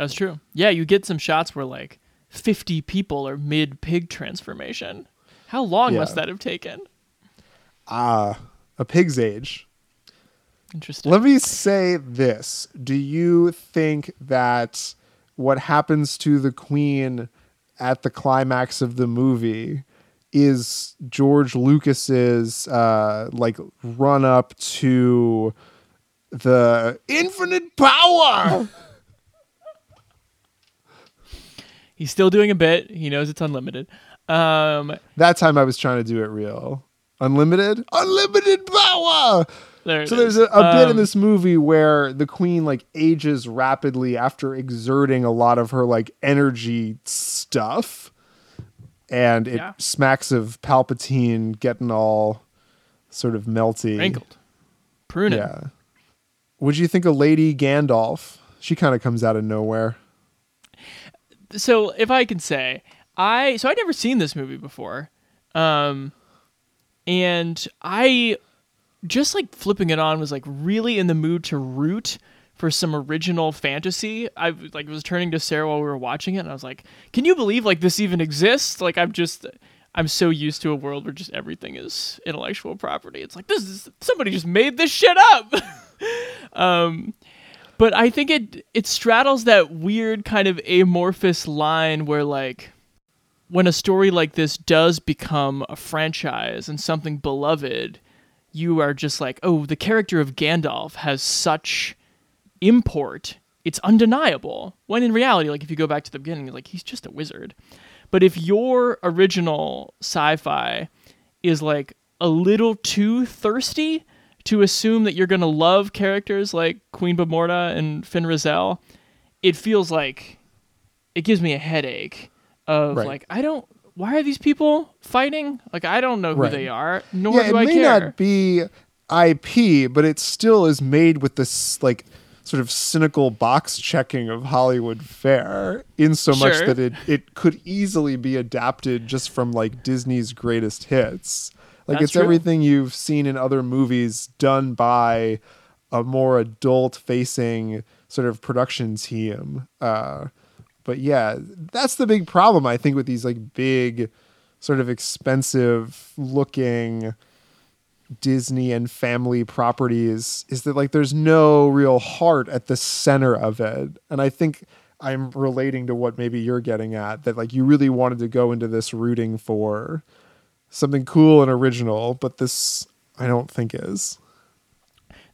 That's true. Yeah, you get some shots where like 50 people are mid pig transformation. How long Yeah. must that have taken? ah a pig's age Interesting. Let me say this. Do you think that what happens to the queen at the climax of the movie is George Lucas's uh like run up to the infinite power? He's still doing a bit. He knows it's unlimited. Um, that time I was trying to do it real. Unlimited? Unlimited power. there So there's a, a bit in Um, this movie where the queen like ages rapidly after exerting a lot of her like energy stuff. And it Yeah. smacks of Palpatine getting all sort of melty. wrinkled, pruning. Yeah. Would you think of Lady Gandalf? She kind of comes out of nowhere. So if I can say, I so I'd never seen this movie before, um, and I just like flipping it on was like really in the mood to root for some original fantasy. I like was turning to Sarah while we were watching it, and I was like, "Can you believe like this even exists?" Like I'm just. I'm so used to a world where just everything is intellectual property. It's like this is somebody just made this shit up. um, but I think it it straddles that weird kind of amorphous line where like when a story like this does become a franchise and something beloved, you are just like, oh, the character of Gandalf has such import. It's undeniable. When in reality, like if you go back to the beginning, like he's just a wizard. But if your original sci-fi is like a little too thirsty to assume that you're going to love characters like Queen Bavmorda and Fin Raziel, it feels like it gives me a headache of Right. like I don't why are these people fighting? Like I don't know who Right. they are, nor yeah, do I care. it may not be IP, but it still is made with this like sort of cynical box checking of Hollywood fare in so much that it, it could easily be adapted just from like Disney's greatest hits. Like That's it's true. everything you've seen in other movies done by a more adult facing sort of production team. Uh, but yeah, that's the big problem I think with these like big sort of expensive looking Disney and family properties is that like there's no real heart at the center of it. And I think I'm relating to what maybe you're getting at that like you really wanted to go into this rooting for something cool and original, but this I don't think is.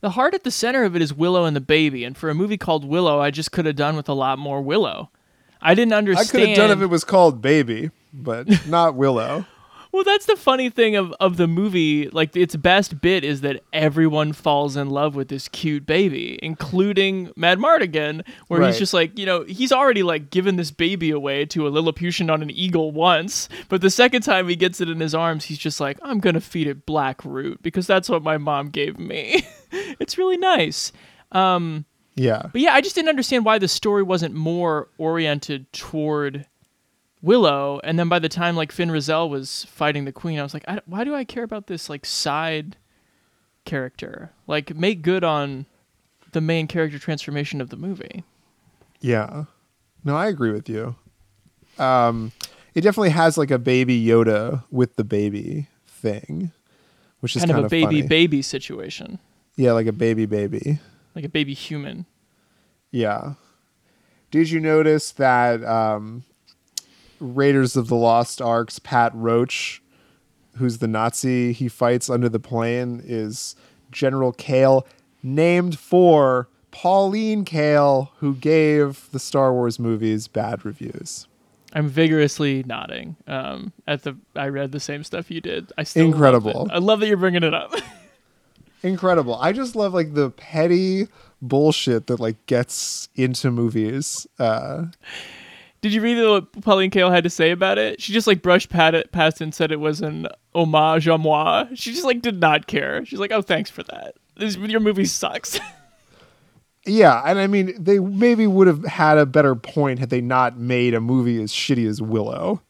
the heart at the center of it is Willow and the baby, and for a movie called Willow, I just could have done with a lot more Willow. I didn't understand. I could have done if it was called Baby, but not Willow. Well, that's the funny thing of, of the movie. Like, its best bit is that everyone falls in love with this cute baby, including Madmartigan, where Right. he's just like, you know, he's already like given this baby away to a Lilliputian on an eagle once, but the second time he gets it in his arms, he's just like, I'm gonna feed it black root because that's what my mom gave me. it's really nice. Um, Yeah. but yeah, I just didn't understand why the story wasn't more oriented toward Willow. And then by the time like Fin Raziel was fighting the Queen, I was like, I, why do I care about this like side character? Like, make good on the main character transformation of the movie. Yeah. No, I agree with you. Um, it definitely has like a baby Yoda with the baby thing, which is kind of a baby funny. baby situation, Yeah, like a baby baby. like a baby human. Yeah. Did you notice that um, Raiders of the Lost Ark's Pat Roach, who's the Nazi he fights under the plane, is General Kael, named for Pauline Kael, who gave the Star Wars movies bad reviews. I'm vigorously nodding. Um, at the I read the same stuff you did. I still Incredible. it. I love that you're bringing it up. Incredible. I just love like the petty bullshit that like gets into movies. Uh, Did you read what Pauline Kael had to say about it? She just like brushed pat it past it and said it was an homage à moi. She just like did not care. She's like, "Oh, thanks for that. This, your movie sucks." Yeah, and I mean, they maybe would have had a better point had they not made a movie as shitty as Willow.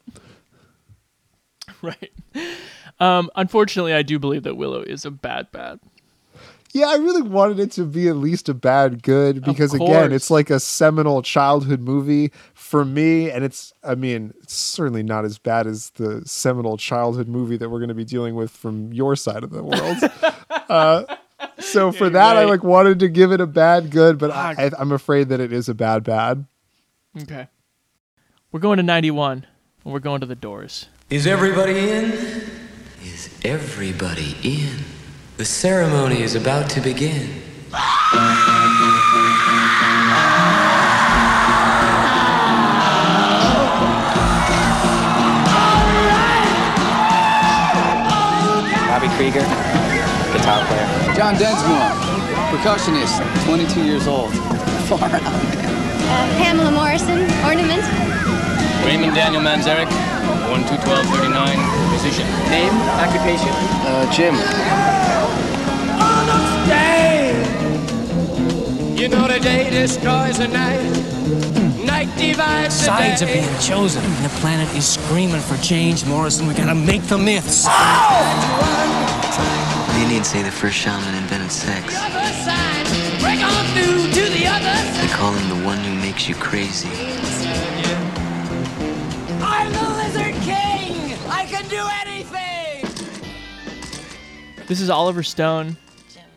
right. Um, unfortunately, I do believe that Willow is a bad bad. Yeah, I really wanted it to be at least a bad good because again, it's like a seminal childhood movie for me, and it's I mean, it's certainly not as bad as the seminal childhood movie that we're going to be dealing with from your side of the world. uh, So for that, I like wanted to give it a bad good, but I, I, I'm afraid that it is a bad bad. Okay. We're going to 91. and We're going to the doors. Is everybody in? Is everybody in? The ceremony is about to begin. Krieger, guitar player. John Densmore, percussionist, 22 years old. Far out. Uh, Pamela Morrison, ornament. Raymond Daniel Manzarek, 1 2 12 39, musician. Name, occupation? Uh, Jim. You know the day destroys the night. Night divides the Sides are being chosen. The planet is screaming for change, Morrison. We gotta make the myths. The Indians say the first shaman invented sex. Other side, break on through to the other. They call him the one who makes you crazy. I'm the Lizard King. I can do anything. This is Oliver Stone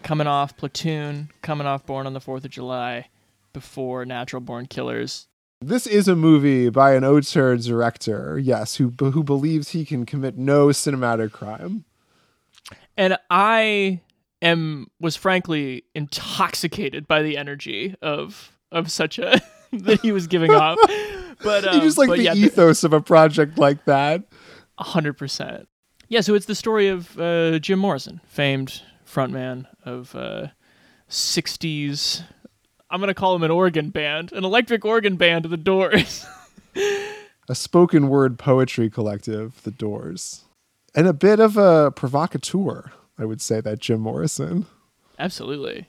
coming off Platoon, coming off Born on the 4th of July before Natural Born Killers. This is a movie by an auteur director, yes, who who believes he can commit no cinematic crime. And I am was frankly intoxicated by the energy of of such a that he was giving off. But um, just like the yeah, ethos of a project like that. A hundred percent. Yeah, so it's the story of uh, Jim Morrison, famed frontman of uh, '60s. I'm gonna call him an organ band, an electric organ band of the Doors. A spoken word poetry collective, The Doors, and a bit of a provocateur. I would say that Jim Morrison. Absolutely.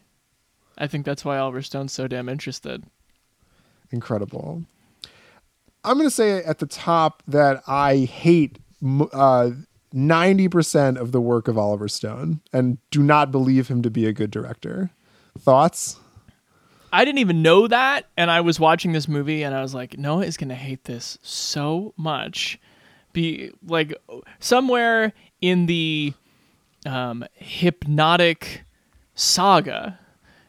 I think that's why Oliver Stone's so damn interested. incredible. I'm going to say at the top that I hate uh, 90% of the work of Oliver Stone and do not believe him to be a good director. Thoughts? I didn't even know that, and I was watching this movie, and I was like, Noah is gonna hate this so much. Be like somewhere in the um, hypnotic saga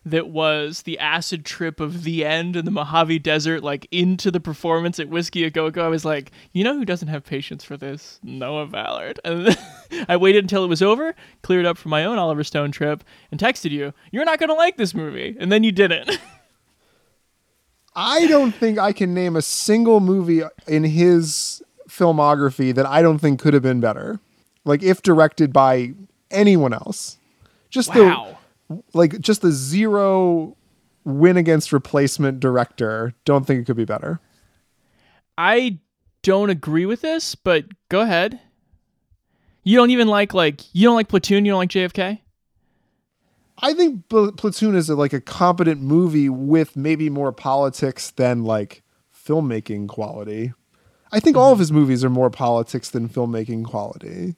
that was the acid trip of the end in the Mojave Desert, like into the performance at Whisky a Go Go. I was like, you know who doesn't have patience for this? Noah Ballard. And I waited until it was over, cleared up for my own Oliver Stone trip, and texted you, you're not gonna like this movie, and then you didn't. I don't think I can name a single movie in his filmography that I don't think could have been better. Like if directed by anyone else. Just Wow. the like just the zero win against replacement director. Don't think it could be better. I don't agree with this, but go ahead. You don't even like like you don't like Platoon, you don't like JFK? I think Platoon is a, like a competent movie with maybe more politics than like filmmaking quality. I think all of mm-hmm. his movies are more politics than filmmaking quality.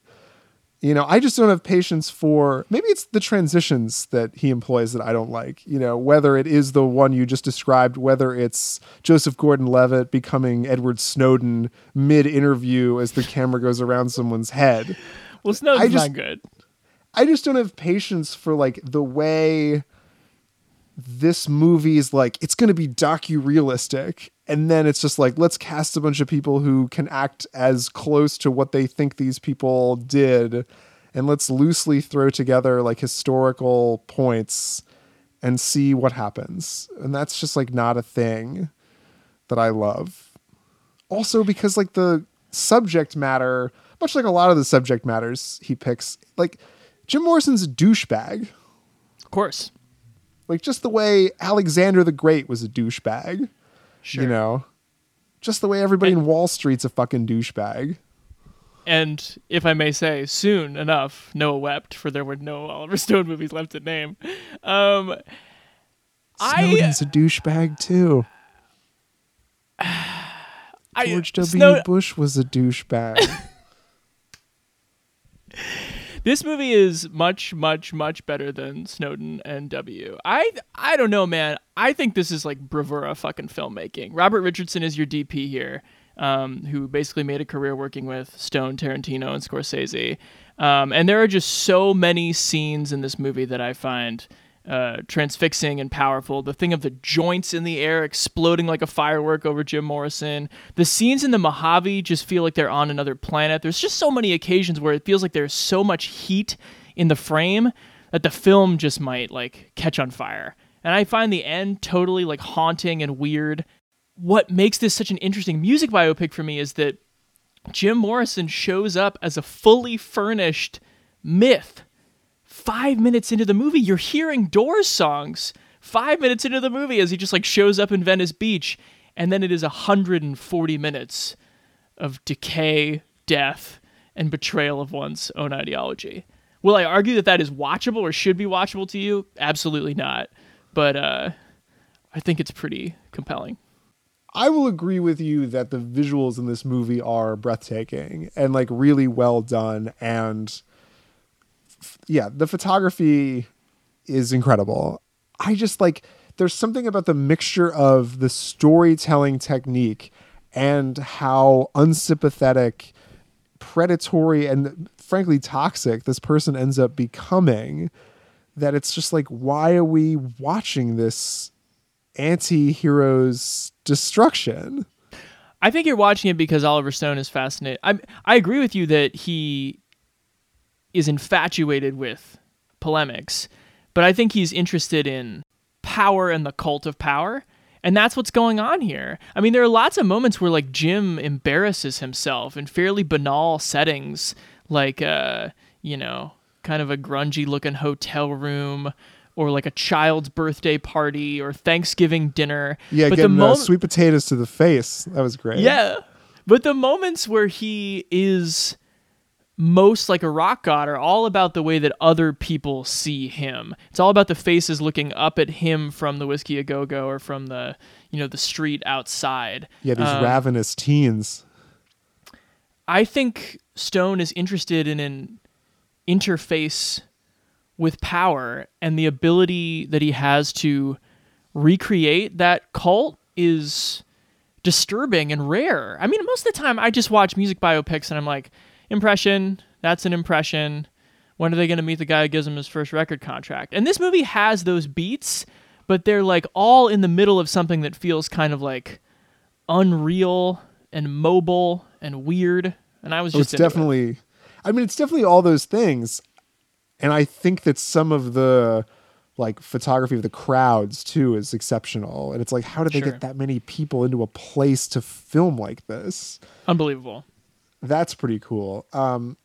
You know, I just don't have patience for maybe it's the transitions that he employs that I don't like. You know, whether it is the one you just described, whether it's Joseph Gordon Levitt becoming Edward Snowden mid interview as the camera goes around someone's head. Well, Snowden's I just- not good. I just don't have patience for like the way this movie is like it's going to be docu-realistic and then it's just like let's cast a bunch of people who can act as close to what they think these people did and let's loosely throw together like historical points and see what happens and that's just like not a thing that I love also because like the subject matter much like a lot of the subject matters he picks like Jim Morrison's a douchebag. Of course. Like just the way Alexander the Great was a douchebag. Sure. You know? Just the way everybody in Wall Street's a fucking douchebag. And if I may say, soon enough, Noah wept, for there were no Oliver Stone movies left to name. Um, I, Snowden's a douchebag too. I George W. Snow- Bush was a douchebag. this movie is much, much, much better than Snowden and W. I, I don't know, man. I think this is like bravura fucking filmmaking. Robert Richardson is your DP here. um, who basically made a career working with Stone, Tarantino, and Scorsese. Um, and there are just so many scenes in this movie that I find uh, transfixing and powerful. The thing of the joints in the air exploding like a firework over Jim Morrison. The scenes in the Mojave just feel like they're on another planet. There's just so many occasions where it feels like there's so much heat in the frame that the film just might like catch on fire. And I find the end totally like haunting and weird. What makes this such an interesting music biopic for me is that Jim Morrison shows up as a fully furnished myth five minutes into the movie, you're hearing Doors songs. Five minutes into the movie, as he just like shows up in Venice Beach, and then it is 140 minutes of decay, death, and betrayal of one's own ideology. Will I argue that that is watchable or should be watchable to you? Absolutely not. But uh, I think it's pretty compelling. I will agree with you that the visuals in this movie are breathtaking and like really well done and yeah, the photography is incredible. I just like there's something about the mixture of the storytelling technique and how unsympathetic, predatory, and frankly toxic this person ends up becoming that it's just like, why are we watching this anti hero's destruction? I think you're watching it because Oliver Stone is fascinated. I I agree with you that he is infatuated with polemics, but I think he's interested in power and the cult of power. And that's what's going on here. I mean, there are lots of moments where like Jim embarrasses himself in fairly banal settings, like uh, you know, kind of a grungy looking hotel room or like a child's birthday party or Thanksgiving dinner. Yeah, but getting the uh, sweet potatoes to the face. That was great. Yeah. But the moments where he is most like a rock god are all about the way that other people see him. It's all about the faces looking up at him from the Whisky A Go Go or from the you know the street outside. Yeah, these Um, ravenous teens. I think Stone is interested in an interface with power and the ability that he has to recreate that cult is disturbing and rare. I mean, most of the time I just watch music biopics and I'm like, impression, that's an impression. When are they going to meet the guy who gives him his first record contract? And this movie has those beats, but they're like all in the middle of something that feels kind of like unreal and mobile and weird. And I was Oh, just it's into it. definitely I mean it's definitely all those things. And I think that some of the like photography of the crowds too is exceptional. And it's like how did they Sure. get that many people into a place to film like this? unbelievable. That's pretty cool. Um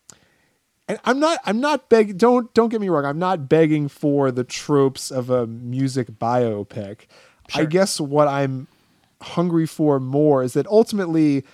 and I'm not I'm not begging don't don't get me wrong, I'm not begging for the tropes of a music biopic. I guess what I'm hungry for more is that ultimately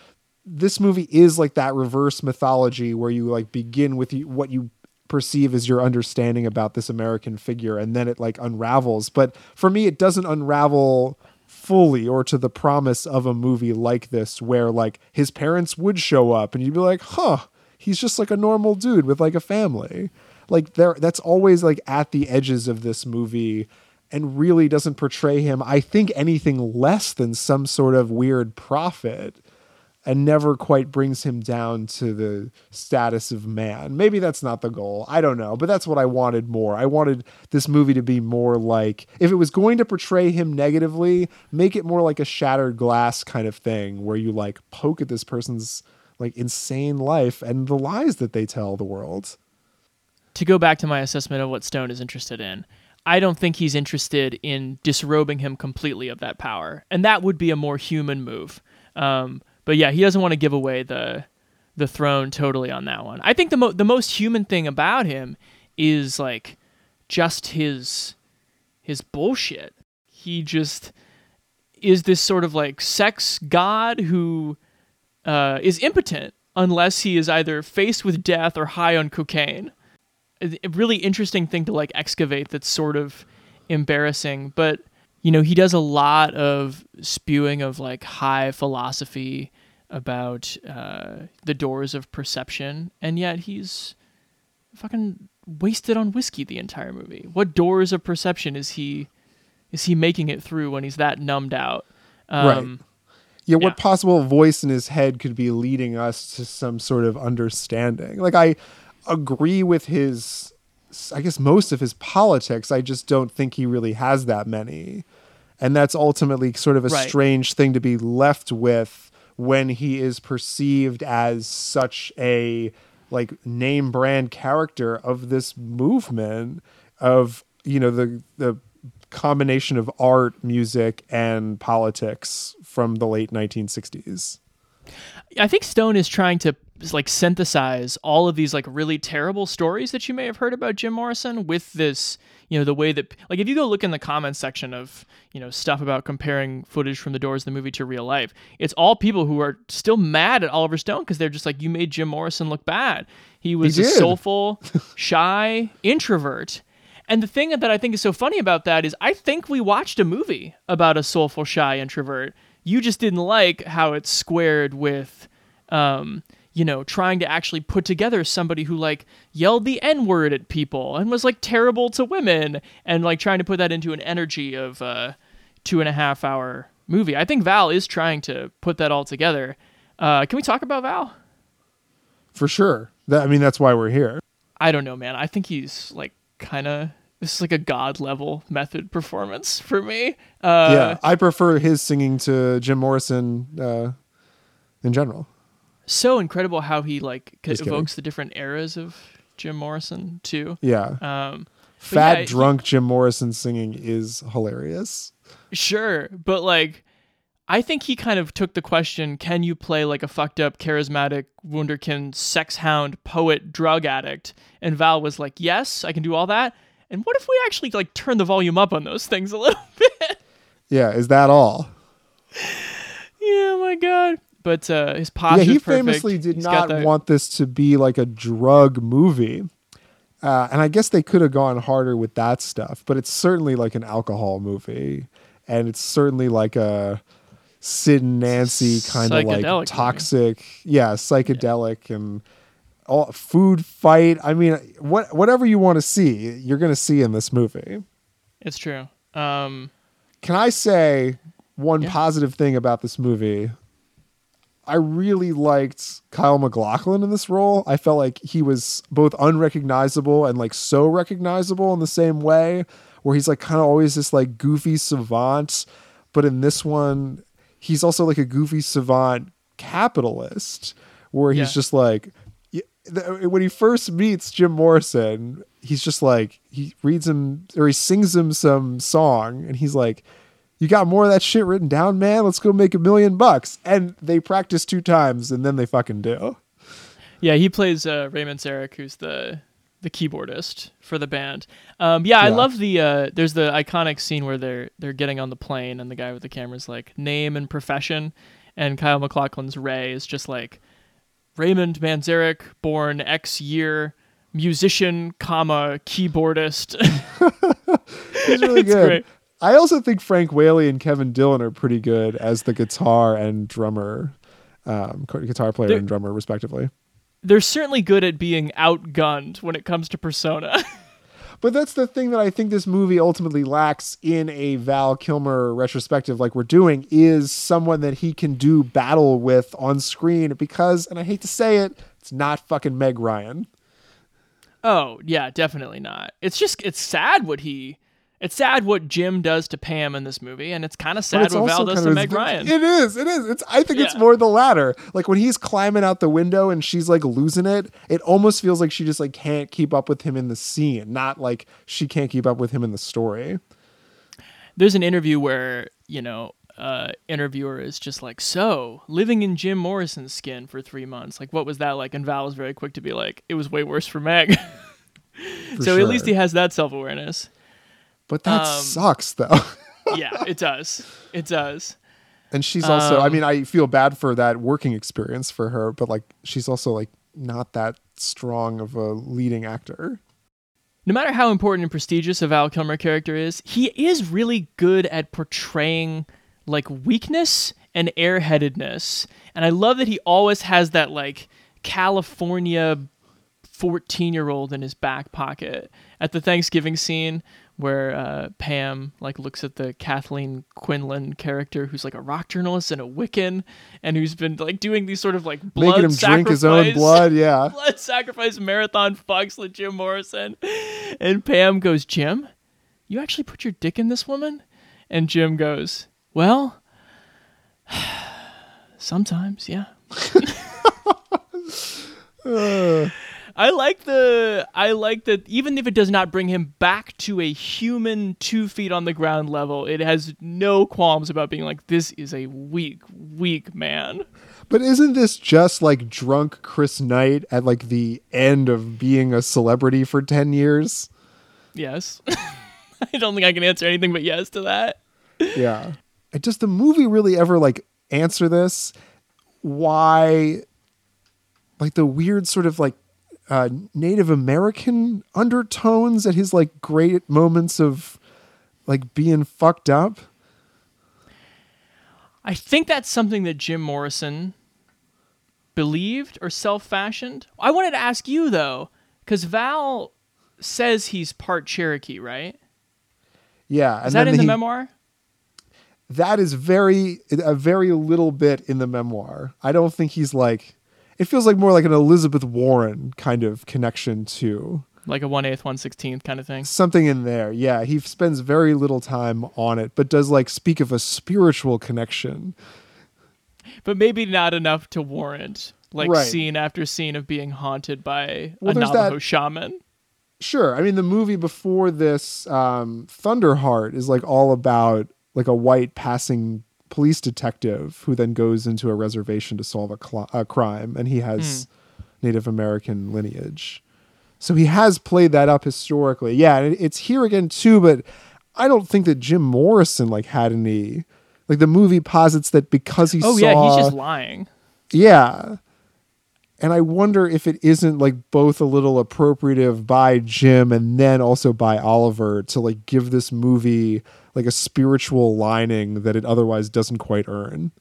this movie is like that reverse mythology where you like begin with you, what you perceive as your understanding about this American figure and then it like unravels. But for me, it doesn't unravel fully or to the promise of a movie like this where like his parents would show up and you'd be like, huh, he's just like a normal dude with like a family. Like there that's always like at the edges of this movie and really doesn't portray him, I think, anything less than some sort of weird prophet and never quite brings him down to the status of man. Maybe that's not the goal. I don't know, but that's what I wanted more. I wanted this movie to be more like if it was going to portray him negatively, make it more like a shattered glass kind of thing where you like poke at this person's like insane life and the lies that they tell the world. to go back to my assessment of what Stone is interested in, I don't think he's interested in disrobing him completely of that power, and that would be a more human move. Um, but yeah, he doesn't want to give away the the throne totally on that one. I think the mo- the most human thing about him is like just his his bullshit. He just is this sort of like sex god who uh, is impotent unless he is either faced with death or high on cocaine. A really interesting thing to like excavate that's sort of embarrassing, but you know, he does a lot of spewing of like high philosophy about uh, the doors of perception, and yet he's fucking wasted on whiskey the entire movie. What doors of perception is he is he making it through when he's that numbed out? Um, yeah, what possible voice in his head could be leading us to some sort of understanding? Like, I agree with his, I guess, most of his politics. I just don't think he really has that many. And that's ultimately sort of a Right. strange thing to be left with when he is perceived as such a like name brand character of this movement of you know the the combination of art, music, and politics from the late 1960s. I think Stone is trying to like synthesize all of these like really terrible stories that you may have heard about Jim Morrison with this, you know, the way that like if you go look in the comments section of, you know, stuff about comparing footage from the Doors the movie to real life, it's all people who are still mad at Oliver Stone because they're just like you made Jim Morrison look bad. He was a soulful, shy introvert. And the thing that I think is so funny about that is I think we watched a movie about a soulful, shy introvert. You just didn't like how it's squared with, um, you know, trying to actually put together somebody who like yelled the N word at people and was like terrible to women and like trying to put that into an energy of a two and a half hour movie. I think Val is trying to put that all together. Uh, can we talk about Val? For sure. That, I mean, that's why we're here. I don't know, man. I think he's like kind of this is like a god level method performance for me. Uh, yeah, I prefer his singing to Jim Morrison uh, in general. So incredible how he like c- evokes the different eras of Jim Morrison too. Yeah. Um, Fat, yeah, drunk Jim Morrison singing is hilarious. Sure, but like I think he kind of took the question, can you play like a fucked up charismatic wunderkind sex hound poet drug addict? And Val was like, "Yes, I can do all that." And what if we actually like turn the volume up on those things a little bit? Yeah, is that all? yeah, my god. But uh his posture yeah, he famously did He's not that- want this to be like a drug movie. Uh, and I guess they could have gone harder with that stuff, but it's certainly like an alcohol movie. And it's certainly like a Sid and Nancy kind of like movie. toxic, yeah, psychedelic and all food fight. I mean, what whatever you want to see, you're going to see in this movie. It's true. Um Can I say one positive thing about this movie? I really liked Kyle MacLachlan in this role. I felt like he was both unrecognizable and like so recognizable in the same way, where he's like kind of always this like goofy savant, but in this one, he's also like a goofy savant capitalist, where he's Yeah. just like uh, when he first meets Jim Morrison, he's just like he reads him or he sings him some song, and he's like, "You got more of that shit written down, man? Let's go make a million bucks." And they practice two times, and then they fucking do. Yeah, he plays uh, Raymond Zarek, who's the the keyboardist for the band. Um, yeah, I love the. Uh, there's the iconic scene where they're they're getting on the plane, and the guy with the camera's like name and profession, and Kyle MacLachlan's Ray is just like Raymond Manzarek, born X year, musician, comma keyboardist. He's really good. great. I also think Frank Whaley and Kevin Dillon are pretty good as the guitar and drummer, um, guitar player They're- and drummer, respectively. they're certainly good at being outgunned when it comes to persona. But that's the thing that I think this movie ultimately lacks in a Val Kilmer retrospective, like we're doing, is someone that he can do battle with on screen because, and I hate to say it, it's not fucking Meg Ryan. Oh, yeah, definitely not. It's just it's sad what he it's sad what Jim does to Pam in this movie, and it's kind of sad what Val does to Meg Ryan. It is. It is. It's. I think it's more the latter. Like when he's climbing out the window and she's like losing it. It almost feels like she just like can't keep up with him in the scene, not like she can't keep up with him in the story. There's an interview where, you know, uh interviewer is just like, "So, living in Jim Morrison's skin for 3 months. Like what was that like?" And Val was very quick to be like, "It was way worse for Meg." For so at least he has that self-awareness. But that Um, sucks though. yeah, it does. It does. And she's also, I Um, mean, I feel bad for that working experience for her, but like she's also like not that strong of a leading actor. no matter how important and prestigious a Val Kilmer character is, he is really good at portraying like weakness and airheadedness. And I love that he always has that like California 14 year old in his back pocket at the Thanksgiving scene where uh, Pam like looks at the Kathleen Quinlan character who's like a rock journalist and a Wiccan and who's been like doing these sort of like blood Making him drink his own sacrifice- blood, yeah. blood sacrifice marathon fucks with Jim Morrison. And Pam goes, Jim, you actually put your dick in this woman? And Jim goes, Well, sometimes, yeah. I like the I like that even if it does not bring him back to a human two feet on the ground level, it has no qualms about being like this is a weak, weak man. But isn't this just like drunk Chris Knight at like the end of being a celebrity for 10 years? Yes. I don't think I can answer anything but yes to that. Yeah. Does the movie really ever like answer this? Why like the weird sort of like uh, Native American undertones at his like great moments of like being fucked up? I think that's something that Jim Morrison believed or self-fashioned. I wanted to ask you though, because Val says he's part Cherokee, right? Yeah. Is that in the he- memoir? that is very a very little bit in the memoir. I don't think he's like it feels like more like an Elizabeth Warren kind of connection to Like a one eighth, one sixteenth kind of thing. something in there. Yeah, he spends very little time on it, but does like speak of a spiritual connection. But maybe not enough to warrant like Right. scene after scene of being haunted by Well, a Navajo that- shaman. Sure. I mean, the movie before this, um, Thunderheart, is like all about like a white passing police detective who then goes into a reservation to solve a, cl- a crime, and he has hmm. Native American lineage. So he has played that up historically. Yeah, it- it's here again too, but I don't think that Jim Morrison like had any. Like the movie posits that because he Oh saw yeah, he's just lying. yeah. And I wonder if it isn't like both a little appropriative by Jim and then also by Oliver to like give this movie like a spiritual lining that it otherwise doesn't quite earn.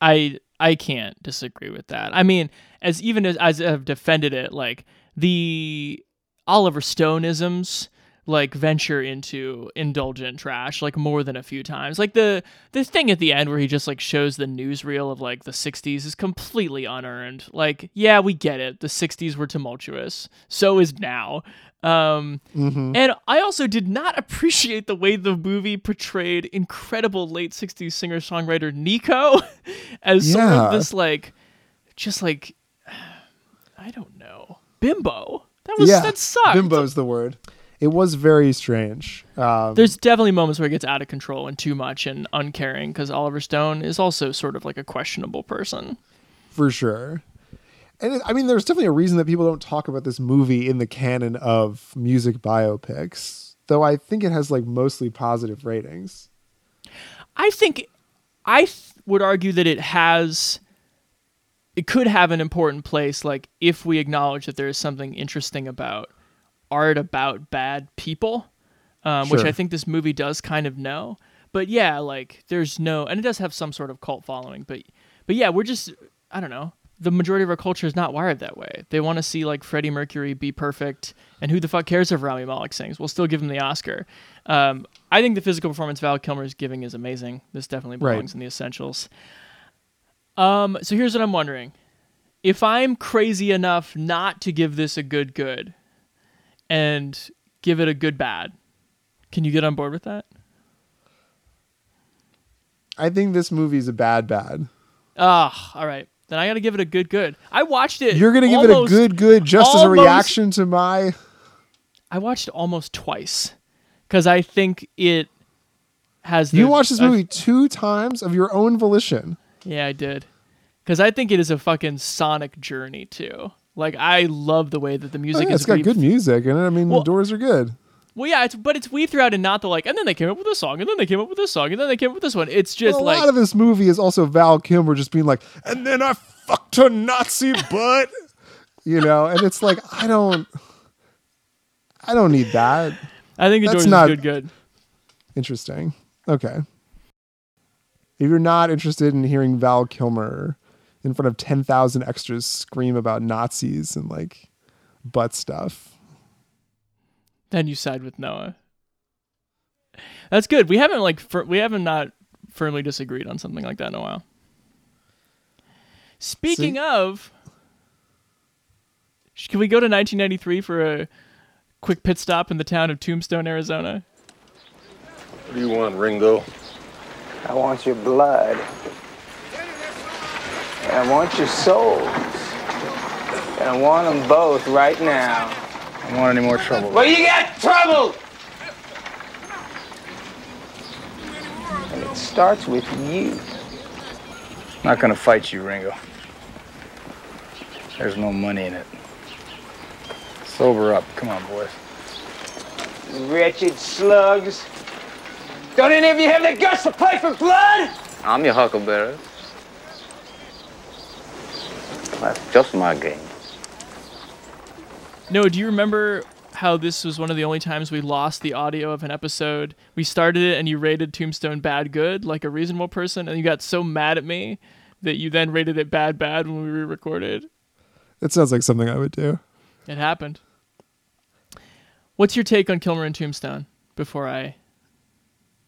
I I can't disagree with that. I mean, as even as, as I've defended it, like the Oliver Stoneisms like venture into indulgent trash like more than a few times. Like the the thing at the end where he just like shows the newsreel of like the 60s is completely unearned. Like, yeah, we get it. The 60s were tumultuous. So is now. Um Mhm. and I also did not appreciate the way the movie portrayed incredible late 60s singer-songwriter Nico as sort of this like just like I don't know. Bimbo. That was yeah, that sucked. Bimbo's the word. It was very strange. Um, There's definitely moments where it gets out of control and too much and uncaring because Oliver Stone is also sort of like a questionable person. for sure. And it, I mean, there's definitely a reason that people don't talk about this movie in the canon of music biopics, though I think it has like mostly positive ratings. I think I th- would argue that it has it could have an important place like if we acknowledge that there is something interesting about art about bad people um, which i think this movie does kind of know. But yeah like there's no and it does have some sort of cult following but but yeah we're just i don't know the majority of our culture is not wired that way. They want to see like freddie mercury be perfect and who the fuck cares if rami malek sings? We'll still give him the oscar. Um, i think the physical performance val kilmer is giving is amazing. This definitely Right. belongs in the essentials. Um, so here's what i'm wondering. If i'm crazy enough not to give this a good good and give it a good bad can you get on board with that? I think this movie's a bad bad. Ah, all right. Then I got to give it a good good. I watched it. You're gonna give it a good good just as a reaction to my I watched it almost twice because I think it has. The, You watched this movie two times of your own volition. yeah, I did. Because I think it is a fucking sonic journey too. Like I love the way that the Oh, music yeah, is. it's got weaved- good music, and I mean Well- the doors are good. Well, yeah, it's but it's weaved throughout and not the like. And then they came up with this song, and then they came up with this song, and then they came up with this one. It's just Well, a like lot of this movie is also Val Kilmer just being like, and then I fucked a Nazi butt, you know, and it's like I don't, I don't need that. I think the That's not good. Good. Interesting. Okay. If you're not interested in hearing Val Kilmer in front of 10,000 extras scream about Nazis and like butt stuff, Then you side with Noah. That's good. We haven't like fir- we haven't not firmly disagreed on something like that in a while. Speaking See- of, sh- can we go to 1993 for a quick pit stop in the town of Tombstone, Arizona? What do you want, Ringo? I want your blood. I want your souls. And I want them both right now. I don't want any more trouble. Well, you got trouble! And it starts with you. not gonna fight you, Ringo. There's no money in it. Sober up. Come on, boys. Wretched slugs. Don't any of you have the guts to play for blood? I'm your huckleberry. That's just my game. No, do you remember how this was one of the only times we lost the audio of an episode? We started it and you rated Tombstone bad good like a reasonable person, and you got so mad at me that you then rated it bad bad when we re-recorded. It sounds like something I would do. It happened. What's your take on Kilmer and Tombstone? Before I,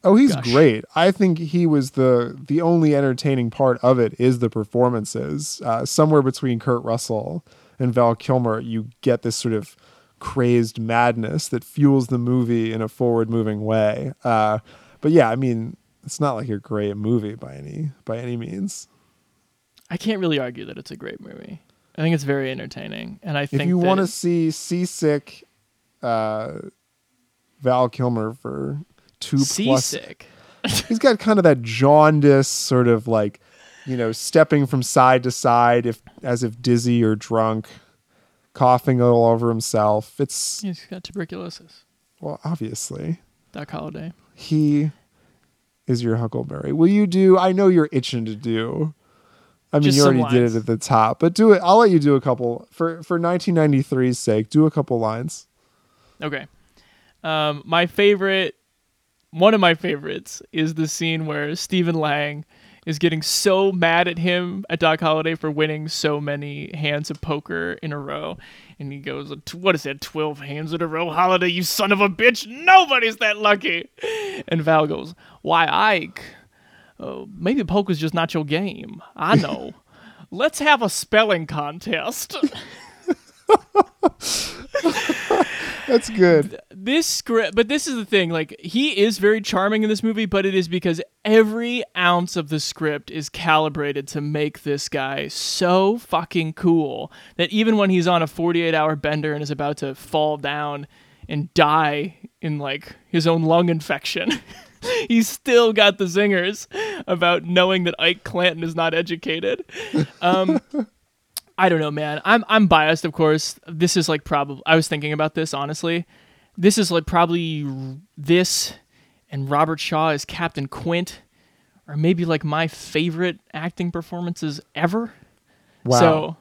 Oh, he's Gosh. great. I think he was the the only entertaining part of it is the performances. Uh, somewhere between Kurt Russell and Val Kilmer, you get this sort of crazed madness that fuels the movie in a forward moving way. Uh, but yeah, I mean, it's not like a great movie by any by any means. I can't really argue that it's a great movie. I think it's very entertaining, and I think If you want to see seasick uh, Val Kilmer for two plus seasick. he's got kind of that jaundice sort of like you know stepping from side to side if as if dizzy or drunk coughing all over himself it's He's got tuberculosis. well obviously Doc Holliday. he is your huckleberry will you do i know you're itching to do i mean Just you some already did lines. it at the top but do it i'll let you do a couple for for 1993's sake do a couple lines Okay. Um, my favorite, one of my favorites, is the scene where Stephen Lang is getting so mad at him at Doc Holliday for winning so many hands of poker in a row, and he goes, "What is that? Twelve hands in a row, Holiday, You son of a bitch! Nobody's that lucky." And Val goes, "Why, Ike? Oh, maybe poker's just not your game. I know. Let's have a spelling contest." that's good. This script but this is the thing like he is very charming in this movie but it is because every ounce of the script is calibrated to make this guy so fucking cool that even when he's on a 48 hour bender and is about to fall down and die in like his own lung infection he's still got the zingers about knowing that ike clanton is not educated. Um I don't know, man. I'm I'm biased, of course. This is like probably I was thinking about this honestly. This is like probably r- this and Robert Shaw as Captain Quint are maybe like my favorite acting performances ever. Wow. So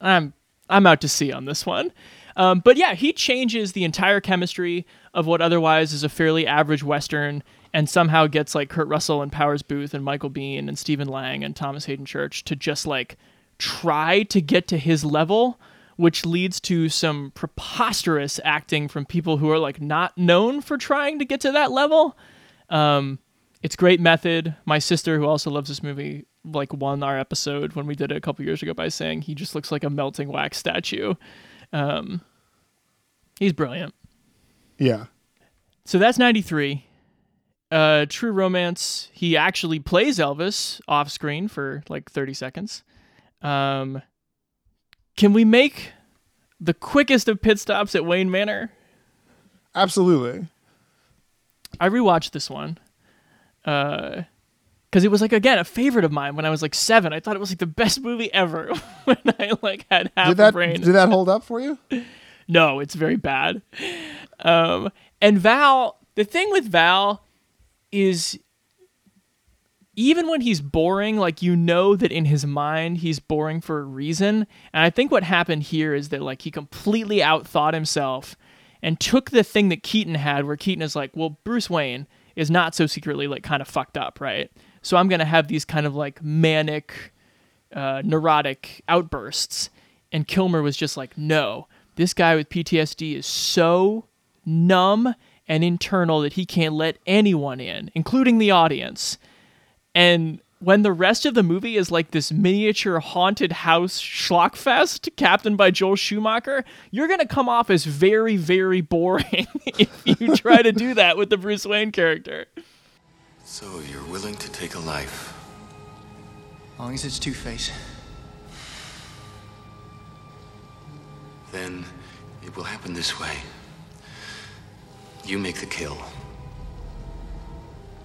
I'm I'm out to sea on this one. Um, but yeah, he changes the entire chemistry of what otherwise is a fairly average western, and somehow gets like Kurt Russell and Powers Boothe and Michael Biehn and Stephen Lang and Thomas Haden Church to just like try to get to his level, which leads to some preposterous acting from people who are like not known for trying to get to that level. Um, it's great method. My sister, who also loves this movie, like won our episode when we did it a couple years ago by saying he just looks like a melting wax statue. Um, he's brilliant. yeah So that's 93. Uh, True Romance, he actually plays Elvis off screen for like 30 seconds. Um, can we make the quickest of pit stops at Wayne Manor? absolutely I rewatched this one. Uh, because it was like again a favorite of mine when I was like seven. I thought it was like the best movie ever when I like had half did a that brain. did that hold up for you No, it's very bad. Um, and Val, the thing with Val is even when he's boring, like you know that in his mind he's boring for a reason. And I think what happened here is that like he completely outthought himself and took the thing that Keaton had, where Keaton is like, well, Bruce Wayne is not so secretly like kind of fucked up, right? So I'm gonna have these kind of like manic, uh, neurotic outbursts. And Kilmer was just like, no, this guy with PTSD is so numb and internal that he can't let anyone in, including the audience. And when the rest of the movie is like this miniature haunted house schlockfest captained by Joel Schumacher, you're going to come off as very, very boring if you try to do that with the Bruce Wayne character. So you're willing to take a life? long as it's Two Face. Then it will happen this way. You make the kill.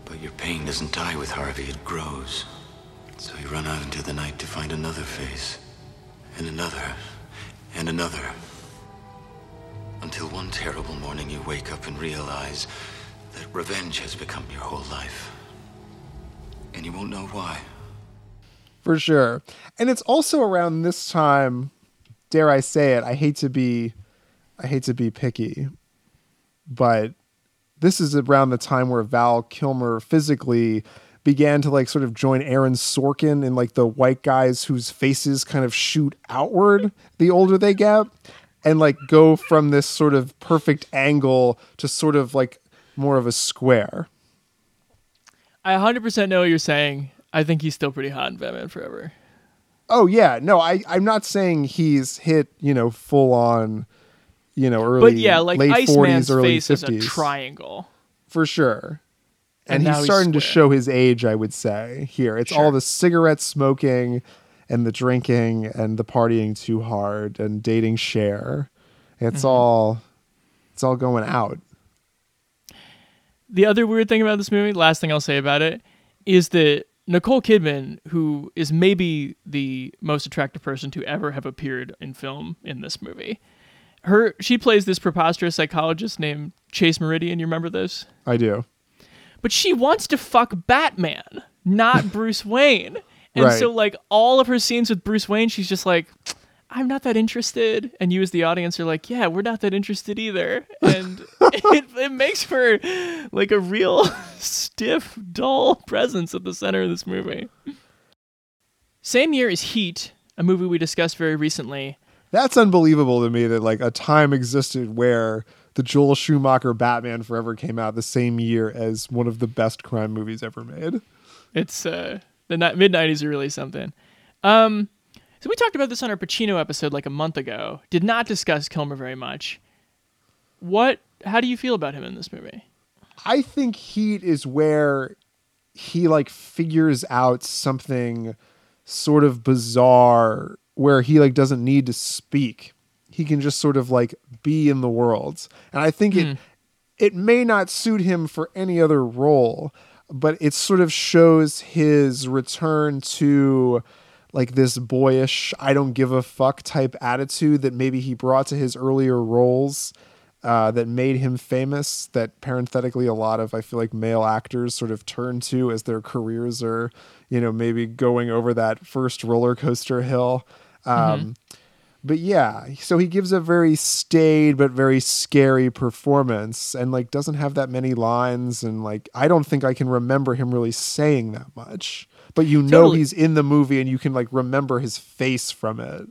But your pain doesn't die with Harvey, it grows. So you run out into the night to find another face, and another, and another. Until one terrible morning you wake up and realize that revenge has become your whole life. And you won't know why. for sure. And it's also around this time, dare I say it, I hate to be I hate to be picky, but this is around the time where Val Kilmer physically began to like sort of join Aaron Sorkin in like the white guys whose faces kind of shoot outward the older they get and like go from this sort of perfect angle to sort of like more of a square. I 100% know what you're saying. I think he's still pretty hot in Batman Forever. Oh yeah, no, I I'm not saying he's hit you know full on, you know early But yeah, like late Iceman's 40s, early face is 50s a triangle. for sure. And And, he's he's starting to show his age, I would say. Here, it's all the cigarette smoking, and the drinking, and the partying too hard, and dating Cher. It's Mhm. all, it's all going out. The other weird thing about this movie, last thing I'll say about it, is that Nicole Kidman, who is maybe the most attractive person to ever have appeared in film in this movie, her she plays this preposterous psychologist named Chase Meridian. You remember this? I do. But she wants to fuck Batman, not Bruce Wayne. And Right. so like all of her scenes with Bruce Wayne, she's just like, I'm not that interested. And you as the audience are like, yeah, we're not that interested either. And it, it makes for like a real stiff, dull presence at the center of this movie. Same year as Heat, a movie we discussed very recently. That's unbelievable to me that like a time existed where the Joel Schumacher Batman Forever came out the same year as one of the best crime movies ever made. It's uh the ni- mid '90s are really something. Um, so we talked about this on our Pacino episode like a month ago. Did not discuss Kilmer very much. What? How do you feel about him in this movie? I think Heat is where he like figures out something sort of bizarre where he like doesn't need to speak. He can just sort of like be in the world. And I think it it may not suit him for any other role, but it sort of shows his return to like this boyish I don't give a fuck type attitude that maybe he brought to his earlier roles uh, that made him famous that parenthetically a lot of I feel like male actors sort of turn to as their careers are, you know, maybe going over that first roller coaster hill. Um, But yeah, so he gives a very staid but very scary performance and like doesn't have that many lines and like I don't think I can remember him really saying that much. But you know Totally. he's in the movie and you can like remember his face from it.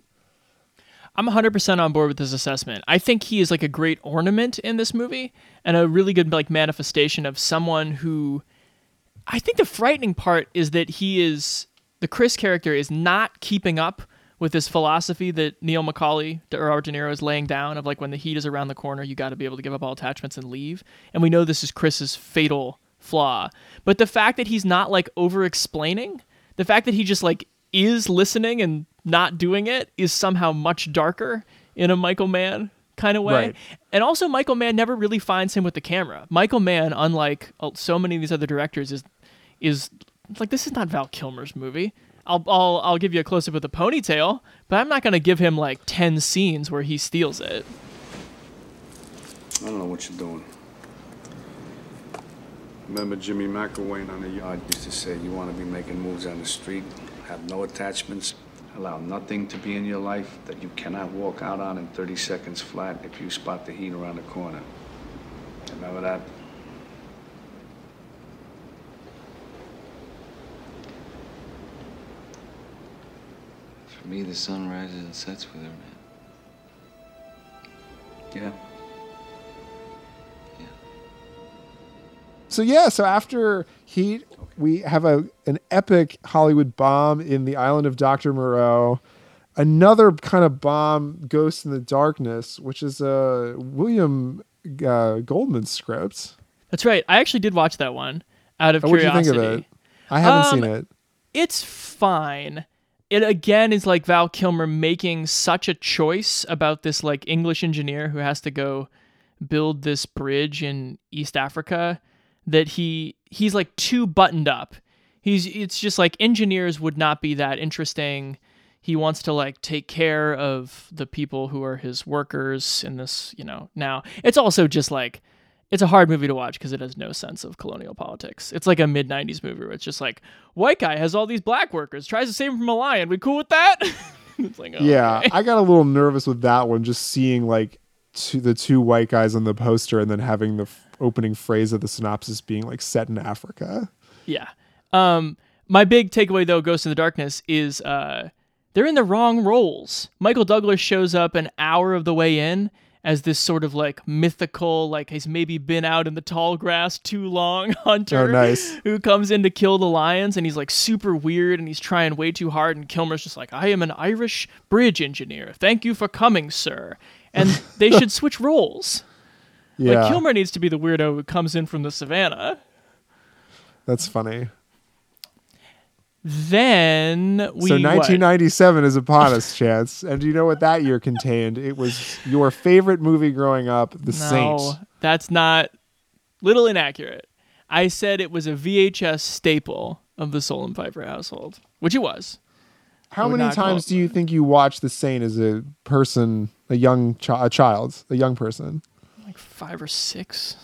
I'm 100% on board with this assessment. I think he is like a great ornament in this movie and a really good like manifestation of someone who I think the frightening part is that he is the Chris character is not keeping up with this philosophy that Neil McCauley or Robert De Niro is laying down of like when the heat is around the corner, you got to be able to give up all attachments and leave. And we know this is Chris's fatal flaw. But the fact that he's not like over explaining, the fact that he just like is listening and not doing it is somehow much darker in a Michael Mann kind of way. Right. And also Michael Mann never really finds him with the camera. Michael Mann, unlike uh, so many of these other directors, is is like this is not Val Kilmer's movie. I'll I'll I'll give you a close up with a ponytail, but I'm not gonna give him like ten scenes where he steals it. I don't know what you're doing. Remember Jimmy McElwain on the yard used to say, you want to be making moves on the street, have no attachments, allow nothing to be in your life that you cannot walk out on in 30 seconds flat if you spot the heat around the corner. Remember that? For me, the sun rises and sets with her, man. Yeah. Yeah. So yeah, so after Heat, we have a an epic Hollywood bomb in the island of Doctor Moreau. Another kind of bomb, Ghost in the Darkness, which is a William uh, Goldman script. That's right. I actually did watch that one out of Oh, what'd you curiosity. think of it? I haven't Um, seen it. It's fine. It again is like Val Kilmer making such a choice about this like English engineer who has to go build this bridge in East Africa that he he's like too buttoned up. He's it's just like engineers would not be that interesting. He wants to like take care of the people who are his workers in this, you know. Now, it's also just like it's a hard movie to watch because it has no sense of colonial politics. It's like a mid '90s movie where it's just like white guy has all these black workers, tries to save them from a lion. We cool with that? like, oh, Yeah, okay. I got a little nervous with that one, just seeing like two, the two white guys on the poster, and then having the f- opening phrase of the synopsis being like set in Africa. yeah. Um, my big takeaway though, Ghost in the Darkness, is uh, they're in the wrong roles. Michael Douglas shows up an hour of the way in as this sort of like mythical, like he's maybe been out in the tall grass too long hunter. Oh, nice. Who comes in to kill the lions and he's like super weird and he's trying way too hard and Kilmer's just like, I am an Irish bridge engineer. Thank you for coming, sir. And they should switch roles. Yeah, Like Kilmer needs to be the weirdo who comes in from the savannah. that's funny. Then we so 1997 is upon us, Chance. And do you know what that year contained? It was your favorite movie growing up, The No, Saint. that's not little inaccurate. I said it was a VHS staple of the Solem-Pfeifer household, which it was. How many times do you think you watched The Saint as a person, a young chi- a child, a young person? Like five or six.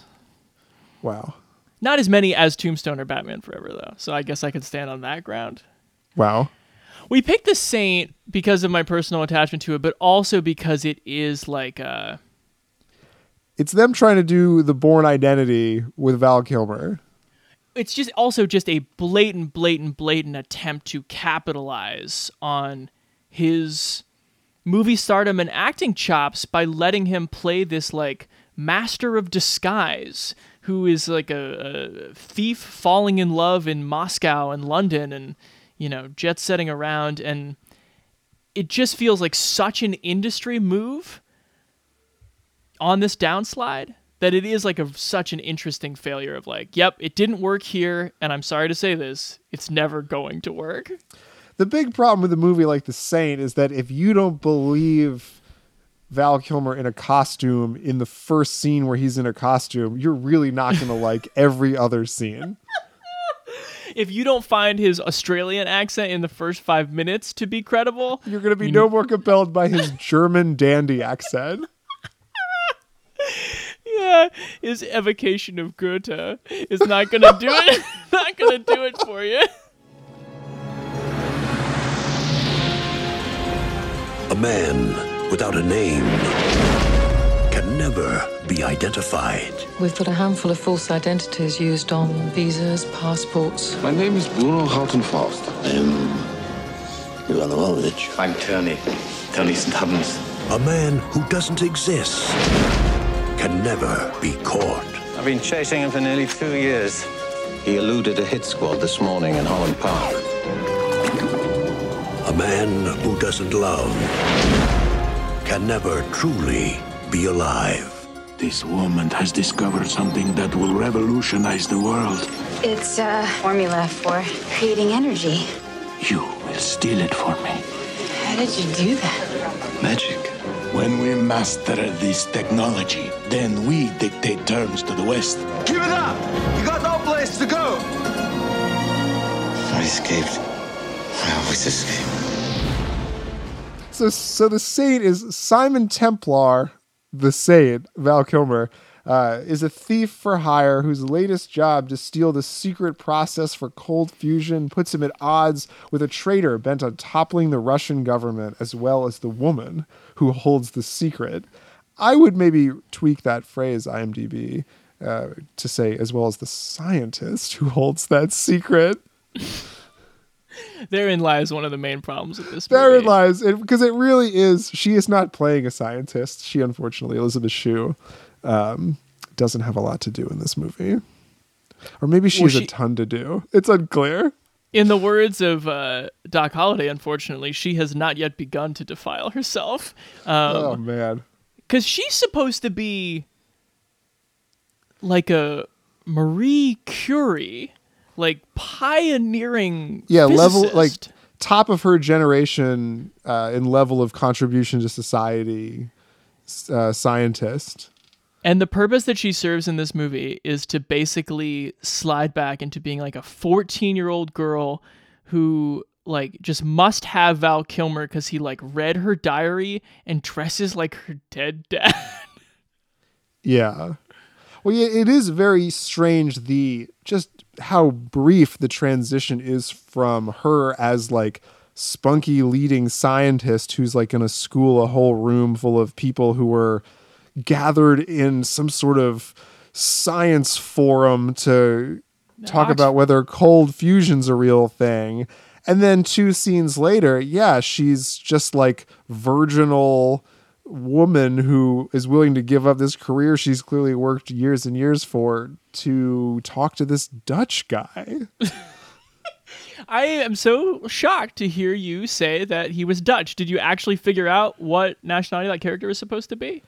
Wow. Not as many as Tombstone or Batman Forever, though. So I guess I could stand on that ground. Wow. We picked the Saint because of my personal attachment to it, but also because it is like uh It's them trying to do the Bourne Identity with Val Kilmer. it's just also just a blatant, blatant, blatant attempt to capitalize on his movie stardom and acting chops by letting him play this like master of disguise who is like a, a thief falling in love in Moscow and London and you know jet setting around and it just feels like such an industry move on this downslide that it is like a such an interesting failure of like, yep, it didn't work here, and I'm sorry to say this, it's never going to work. The big problem with a movie like The Saint is that if you don't believe Val Kilmer in a costume in the first scene where he's in a costume, you're really not going to like every other scene. If you don't find his Australian accent in the first five minutes to be credible, You're going to be no more compelled by his German dandy accent. yeah, his evocation of Goethe is not gonna do it. not gonna do it for you. A man without a name can never be identified. We've got a handful of false identities used on visas, passports. My name is Bruno Houtenfaust. I am Ivan Ivanovich. I'm Tony. Tony St. Hubbins. A man who doesn't exist can never be caught. I've been chasing him for nearly two years. He eluded a hit squad this morning in Holland Park. A man who doesn't love can never truly be alive. This woman has discovered something that will revolutionize the world. It's a formula for creating energy. You will steal it for me. How did you do that? Magic. When we master this technology, then we dictate terms to the West. Give it up! You got no place to go! I escaped. I always escape. So, so the Saint is Simon Templar, the Saint, Val Kilmer, uh, is a thief for hire whose latest job to steal the secret process for cold fusion puts him at odds with a traitor bent on toppling the Russian government as well as the woman who holds the secret. I would maybe tweak that phrase, IMDb, uh, to say as well as the scientist who holds that secret. Therein lies one of the main problems with this movie. Therein lies, because it, really is. She is not playing a scientist. She, unfortunately, Elizabeth Shue, um, doesn't have a lot to do in this movie. Or maybe she Well, has she- a ton to do. It's unclear. In the words of uh, Doc Holliday, unfortunately, she has not yet begun to defile herself. oh Um, man. because she's supposed to be like a Marie Curie, like pioneering. Yeah, level like top of her generation uh, in level of contribution to society uh, scientist. And the purpose that she serves in this movie is to basically slide back into being like a 14 year old girl who like just must have Val Kilmer because he like read her diary and dresses like her dead dad. Yeah. Well, yeah, it is very strange the just how brief the transition is from her as like spunky leading scientist who's like going to school a whole room full of people who were gathered in some sort of science forum to talk about whether cold fusion's a real thing. And then two scenes later, yeah, she's just like virginal woman who is willing to give up this career she's clearly worked years and years for to talk to this Dutch guy. I am so shocked to hear you say that he was Dutch. Did you actually figure out what nationality that character was supposed to be?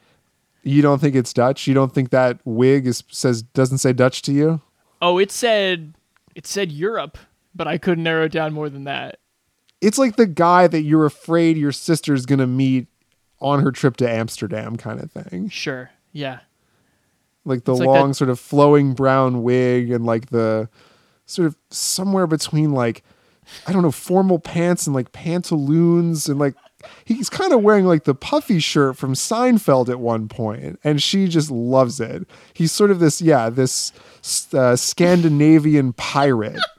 You don't think it's Dutch? You don't think that wig is says doesn't say Dutch to you? Oh, it said it said Europe, but I couldn't narrow it down more than that. It's like the guy that you're afraid your sister's going to meet on her trip to Amsterdam kind of thing. Sure. Yeah. Like the It's like long that- sort of flowing brown wig and like the sort of somewhere between like I don't know formal pants and like pantaloons and like he's kind of wearing like the puffy shirt from Seinfeld at one point and she just loves it. He's sort of this yeah, this uh, Scandinavian pirate.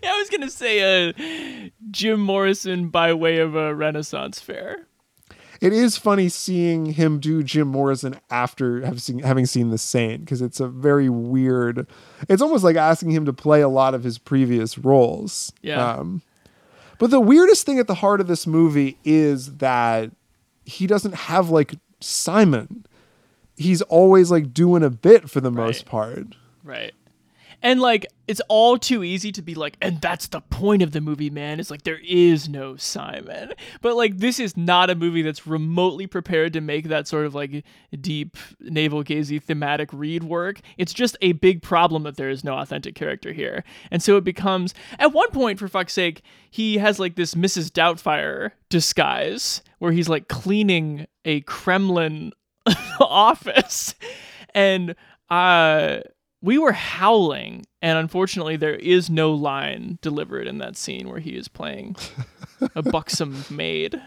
Yeah, I was gonna say uh, Jim Morrison by way of a Renaissance fair. It is funny seeing him do Jim Morrison after seen, having seen The Saint because it's a very weird. It's almost like asking him to play a lot of his previous roles. Yeah. Um, but the weirdest thing at the heart of this movie is that he doesn't have like Simon. He's always like doing a bit for the most part. Right. And like it's all too easy to be like, and that's the point of the movie, man. It's like there is no Simon. But like this is not a movie that's remotely prepared to make that sort of like deep navel gazy thematic read work. It's just a big problem that there is no authentic character here. And so it becomes at one point, for fuck's sake, he has like this Mrs. Doubtfire disguise where he's like cleaning a Kremlin office. And uh we were howling and unfortunately there is no line delivered in that scene where he is playing a buxom maid.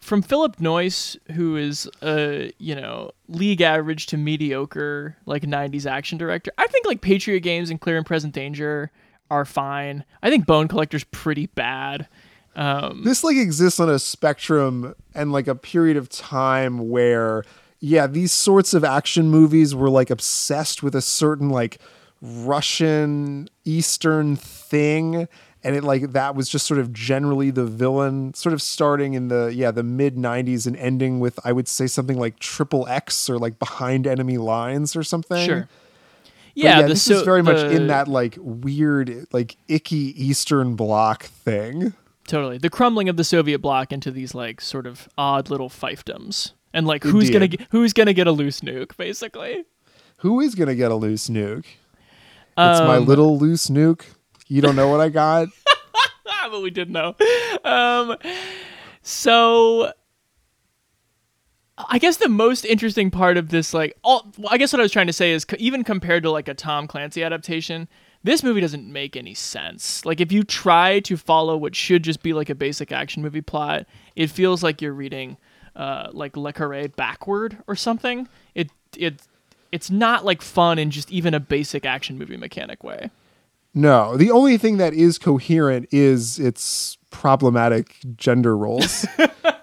From philip noyce who is a you know league average to mediocre like 90s action director i think like patriot games and clear and present danger are fine. I think bone collector's pretty bad. Um, this like exists on a spectrum and like a period of time where yeah these sorts of action movies were like obsessed with a certain like russian eastern thing and it like that was just sort of generally the villain sort of starting in the yeah the mid 90s and ending with i would say something like triple x or like behind enemy lines or something Sure. But Yeah, the this so- is very much the- in that like weird like icky eastern bloc thing Totally. The crumbling of the Soviet bloc into these like sort of odd little fiefdoms. And like who's going to get who's to get a loose nuke basically? Who is gonna get a loose nuke? It's my Um, little loose nuke. You don't know what I got? But we did know. Um so I guess the most interesting part of this like all well, I guess what I was trying to say is even compared to like a Tom Clancy adaptation, this movie doesn't make any sense. Like if you try to follow what should just be like a basic action movie plot, it feels like you're reading uh, like Le Carre backward or something. It it it's not like fun in just even a basic action movie mechanic way. No. The only thing that is coherent is its problematic gender roles.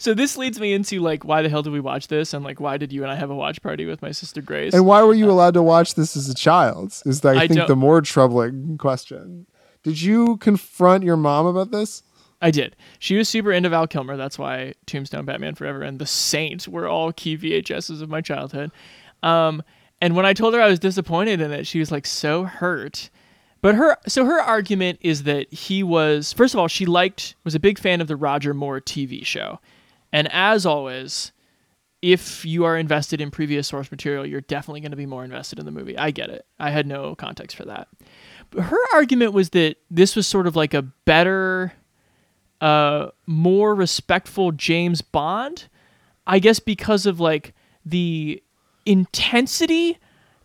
So this leads me into like why the hell did we watch this and like why did you and I have a watch party with my sister Grace? and why were you allowed to watch this as a child? Is I, I think don't- the more troubling question. Did you confront your mom about this? I did. She was super into Val Kilmer. That's why Tombstone, Batman Forever, and The Saint were all key VHSs of my childhood. Um, And when I told her I was disappointed in it, she was like so hurt. But her so her argument is that he was first of all, she liked was a big fan of the Roger Moore TV show. And as always, if you are invested in previous source material, you're definitely going to be more invested in the movie. I get it. I had no context for that. But her argument was that this was sort of like a better uh more respectful James Bond. I guess because of like the intensity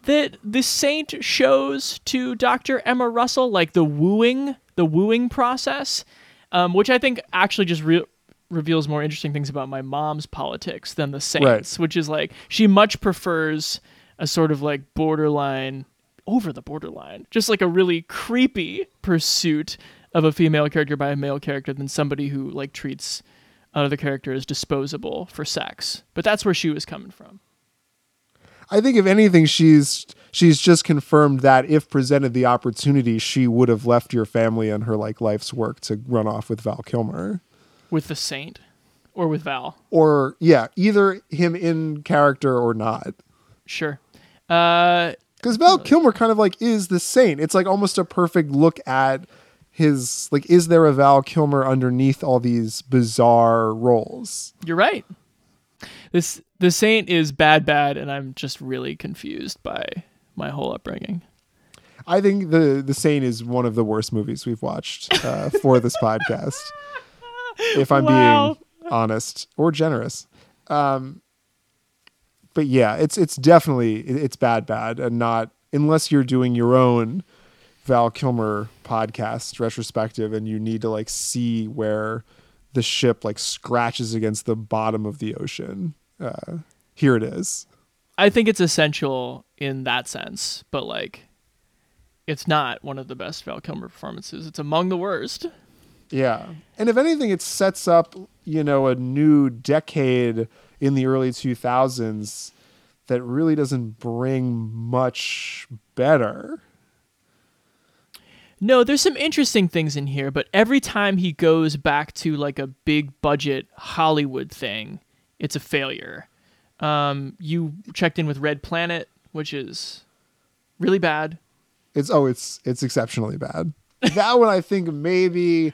that the saint shows to Dr. Emma Russell, like the wooing, the wooing process, um, which I think actually just re- reveals more interesting things about my mom's politics than the saints, which is like she much prefers a sort of like borderline, over the borderline, just like a really creepy pursuit of a female character by a male character than somebody who like treats another character as disposable for sex. But that's where she was coming from. I think if anything, she's she's just confirmed that if presented the opportunity, she would have left your family and her like life's work to run off with Val Kilmer. With the saint or with Val. Or yeah, either him in character or not. Sure. Uh because Val Kilmer kind of like is the saint. It's like almost a perfect look at his like is there a Val Kilmer underneath all these bizarre roles? You're right. This the saint is bad bad and I'm just really confused by my whole upbringing. I think the the Saint is one of the worst movies we've watched uh, for this podcast. If I'm Wow. being honest or generous, um, but yeah, it's it's definitely it's bad bad and not unless you're doing your own Val Kilmer podcast retrospective and you need to like see where the ship like scratches against the bottom of the ocean. Uh, here it is. I think it's essential in that sense, but like it's not one of the best Val Kilmer performances. It's among the worst. Yeah. And if anything, it sets up, you know, a new decade in the early 2000s that really doesn't bring much better. No, there's some interesting things in here, but every time he goes back to like a big budget Hollywood thing, it's a failure. Um, you checked in with Red Planet, which is really bad. It's oh, it's it's exceptionally bad. that one I think maybe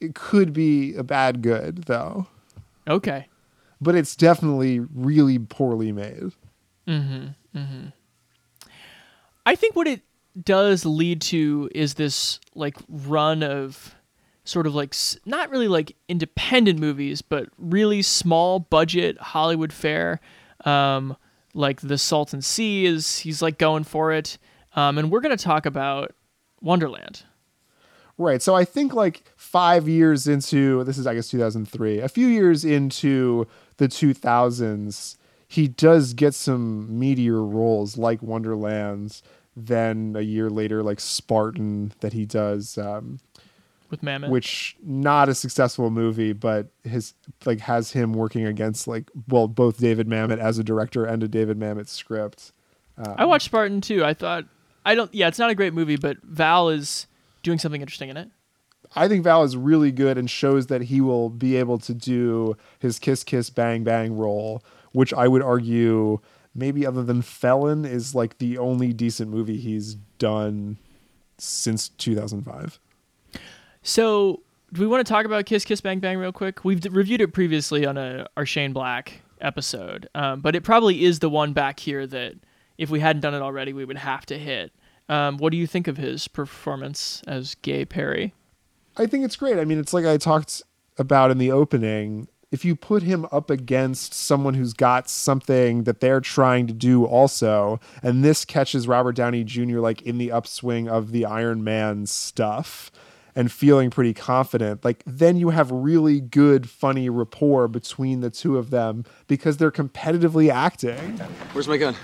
it could be a bad good though. Okay. But it's definitely really poorly made. Mm-hmm. Mm-hmm. I think what it does lead to is this like run of sort of like not really like independent movies, but really small budget Hollywood fare. Um, like the Salton Sea is he's like going for it. Um, and we're gonna talk about Wonderland. Right. So I think like five years into this is I guess 2003, a few years into the 2000s, he does get some meteor roles like Wonderlands. Then a year later, like Spartan, that he does, um, With Mamet. which not a successful movie, but his like has him working against like well both David Mamet as a director and a David Mamet script. Um, I watched Spartan too. I thought I don't. Yeah, it's not a great movie, but Val is doing something interesting in it. I think Val is really good and shows that he will be able to do his kiss kiss bang bang role, which I would argue maybe other than Felon is like the only decent movie he's done since 2005. So, do we want to talk about Kiss Kiss Bang Bang real quick? We've d- reviewed it previously on a our Shane Black episode, um, but it probably is the one back here that if we hadn't done it already, we would have to hit. Um, what do you think of his performance as Gay Perry? I think it's great. I mean, it's like I talked about in the opening. If you put him up against someone who's got something that they're trying to do also, and this catches Robert Downey Jr. like in the upswing of the Iron Man stuff and feeling pretty confident, like then you have really good, funny rapport between the two of them because they're competitively acting. Where's my gun?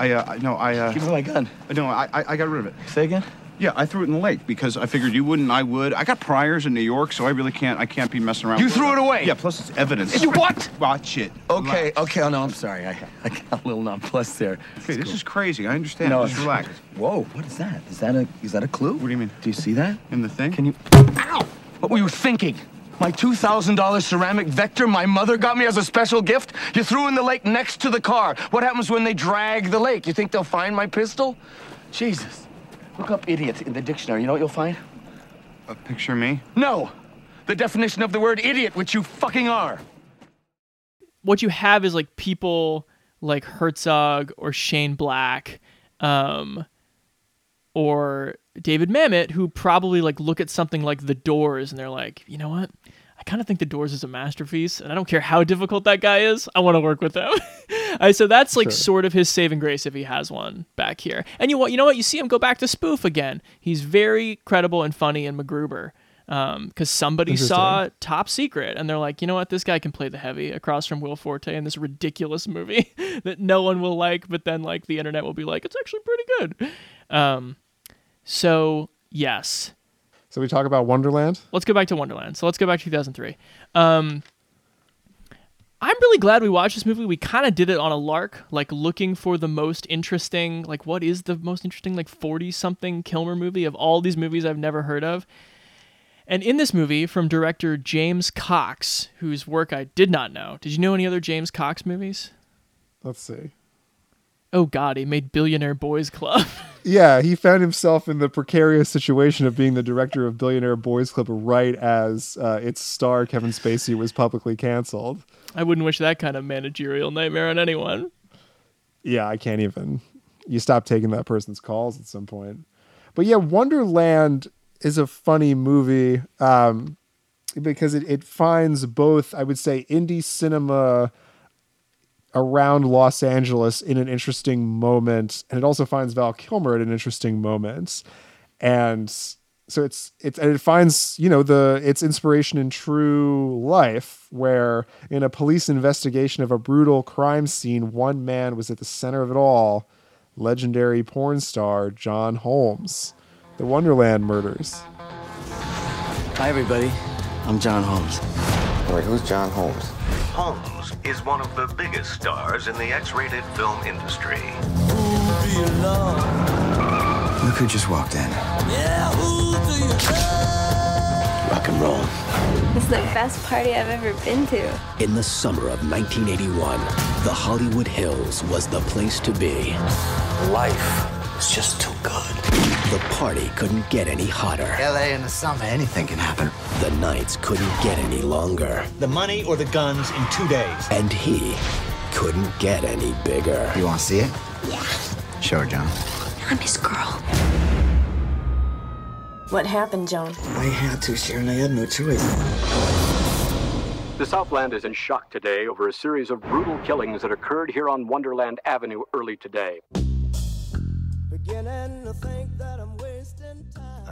I, uh, no, I, uh. Give me my gun. No, I, I, I got rid of it. Say again? Yeah, I threw it in the lake because I figured you wouldn't, I would. I got priors in New York, so I really can't, I can't be messing around. You threw it away? Yeah, plus it's evidence. You what? Watch it. Okay, okay. Oh no, I'm sorry. I, I got a little nonplussed there. Okay, this is crazy. I understand. No, Just relax. Whoa, what is that? Is that a is that a clue? What do you mean? Do you see that? In the thing? Can you? Ow! What were you thinking? My $2,000 ceramic vector my mother got me as a special gift? You threw in the lake next to the car. What happens when they drag the lake? You think they'll find my pistol? Jesus. Look up idiot in the dictionary. You know what you'll find? A picture of me? No. The definition of the word idiot, which you fucking are. what you have is like people like Herzog or Shane Black, um, or David Mamet who probably like look at something like The Doors and they're like, you know what? I kind of think The Doors is a masterpiece, and I don't care how difficult that guy is. I want to work with him. Uh, so that's like Sure. sort of his saving grace if he has one back here. And you? You know what? You see him go back to spoof again. He's very credible and funny in MacGruber. Because somebody saw Top Secret and they're like, you know what, this guy can play the heavy across from Will Forte in this ridiculous movie that no one will like, but then like the internet will be like, it's actually pretty good. Um, so yes, So we talk about Wonderland. let's go back to Wonderland. So let's go back to 2003. Um, I'm really glad we watched this movie. We kind of did it on a lark, like looking for the most interesting, like what is the most interesting, like 40 something Kilmer movie of all these movies I've never heard of. And in this movie, from director James Cox, whose work I did not know. Did you know any other James Cox movies? Let's see. Oh God, he made Billionaire Boys Club. Yeah, he found himself in the precarious situation of being the director of Billionaire Boys Club right as uh, its star Kevin Spacey was publicly canceled. I wouldn't wish that kind of managerial nightmare on anyone. Yeah, I can't even. You stop taking that person's calls at some point. But yeah, Wonderland is a funny movie um, because it, it finds both, I would say, indie cinema around Los Angeles in an interesting moment, and it also finds Val Kilmer at an interesting moment. And so it's it's and it finds you know the its inspiration in true life where in a police investigation of a brutal crime scene one man was at the center of it all legendary porn star john holmes the wonderland murders Hi, everybody. I'm John Holmes. Wait, who's John Holmes? Holmes is one of the biggest stars in the X-rated film industry. Who Look who just walked in. Yeah, Rock and roll. It's the best party I've ever been to. In the summer of 1981, the Hollywood Hills was the place to be. Life is just too good. The party couldn't get any hotter. LA in the summer, anything can happen. The nights couldn't get any longer. The money or the guns in two days. And he couldn't get any bigger. You want to see it? Yeah. Sure, John. I'm his girl. What happened, Joan? I had to, Sharon. I had no choice. The Southland is in shock today over a series of brutal killings that occurred here on Wonderland Avenue early today.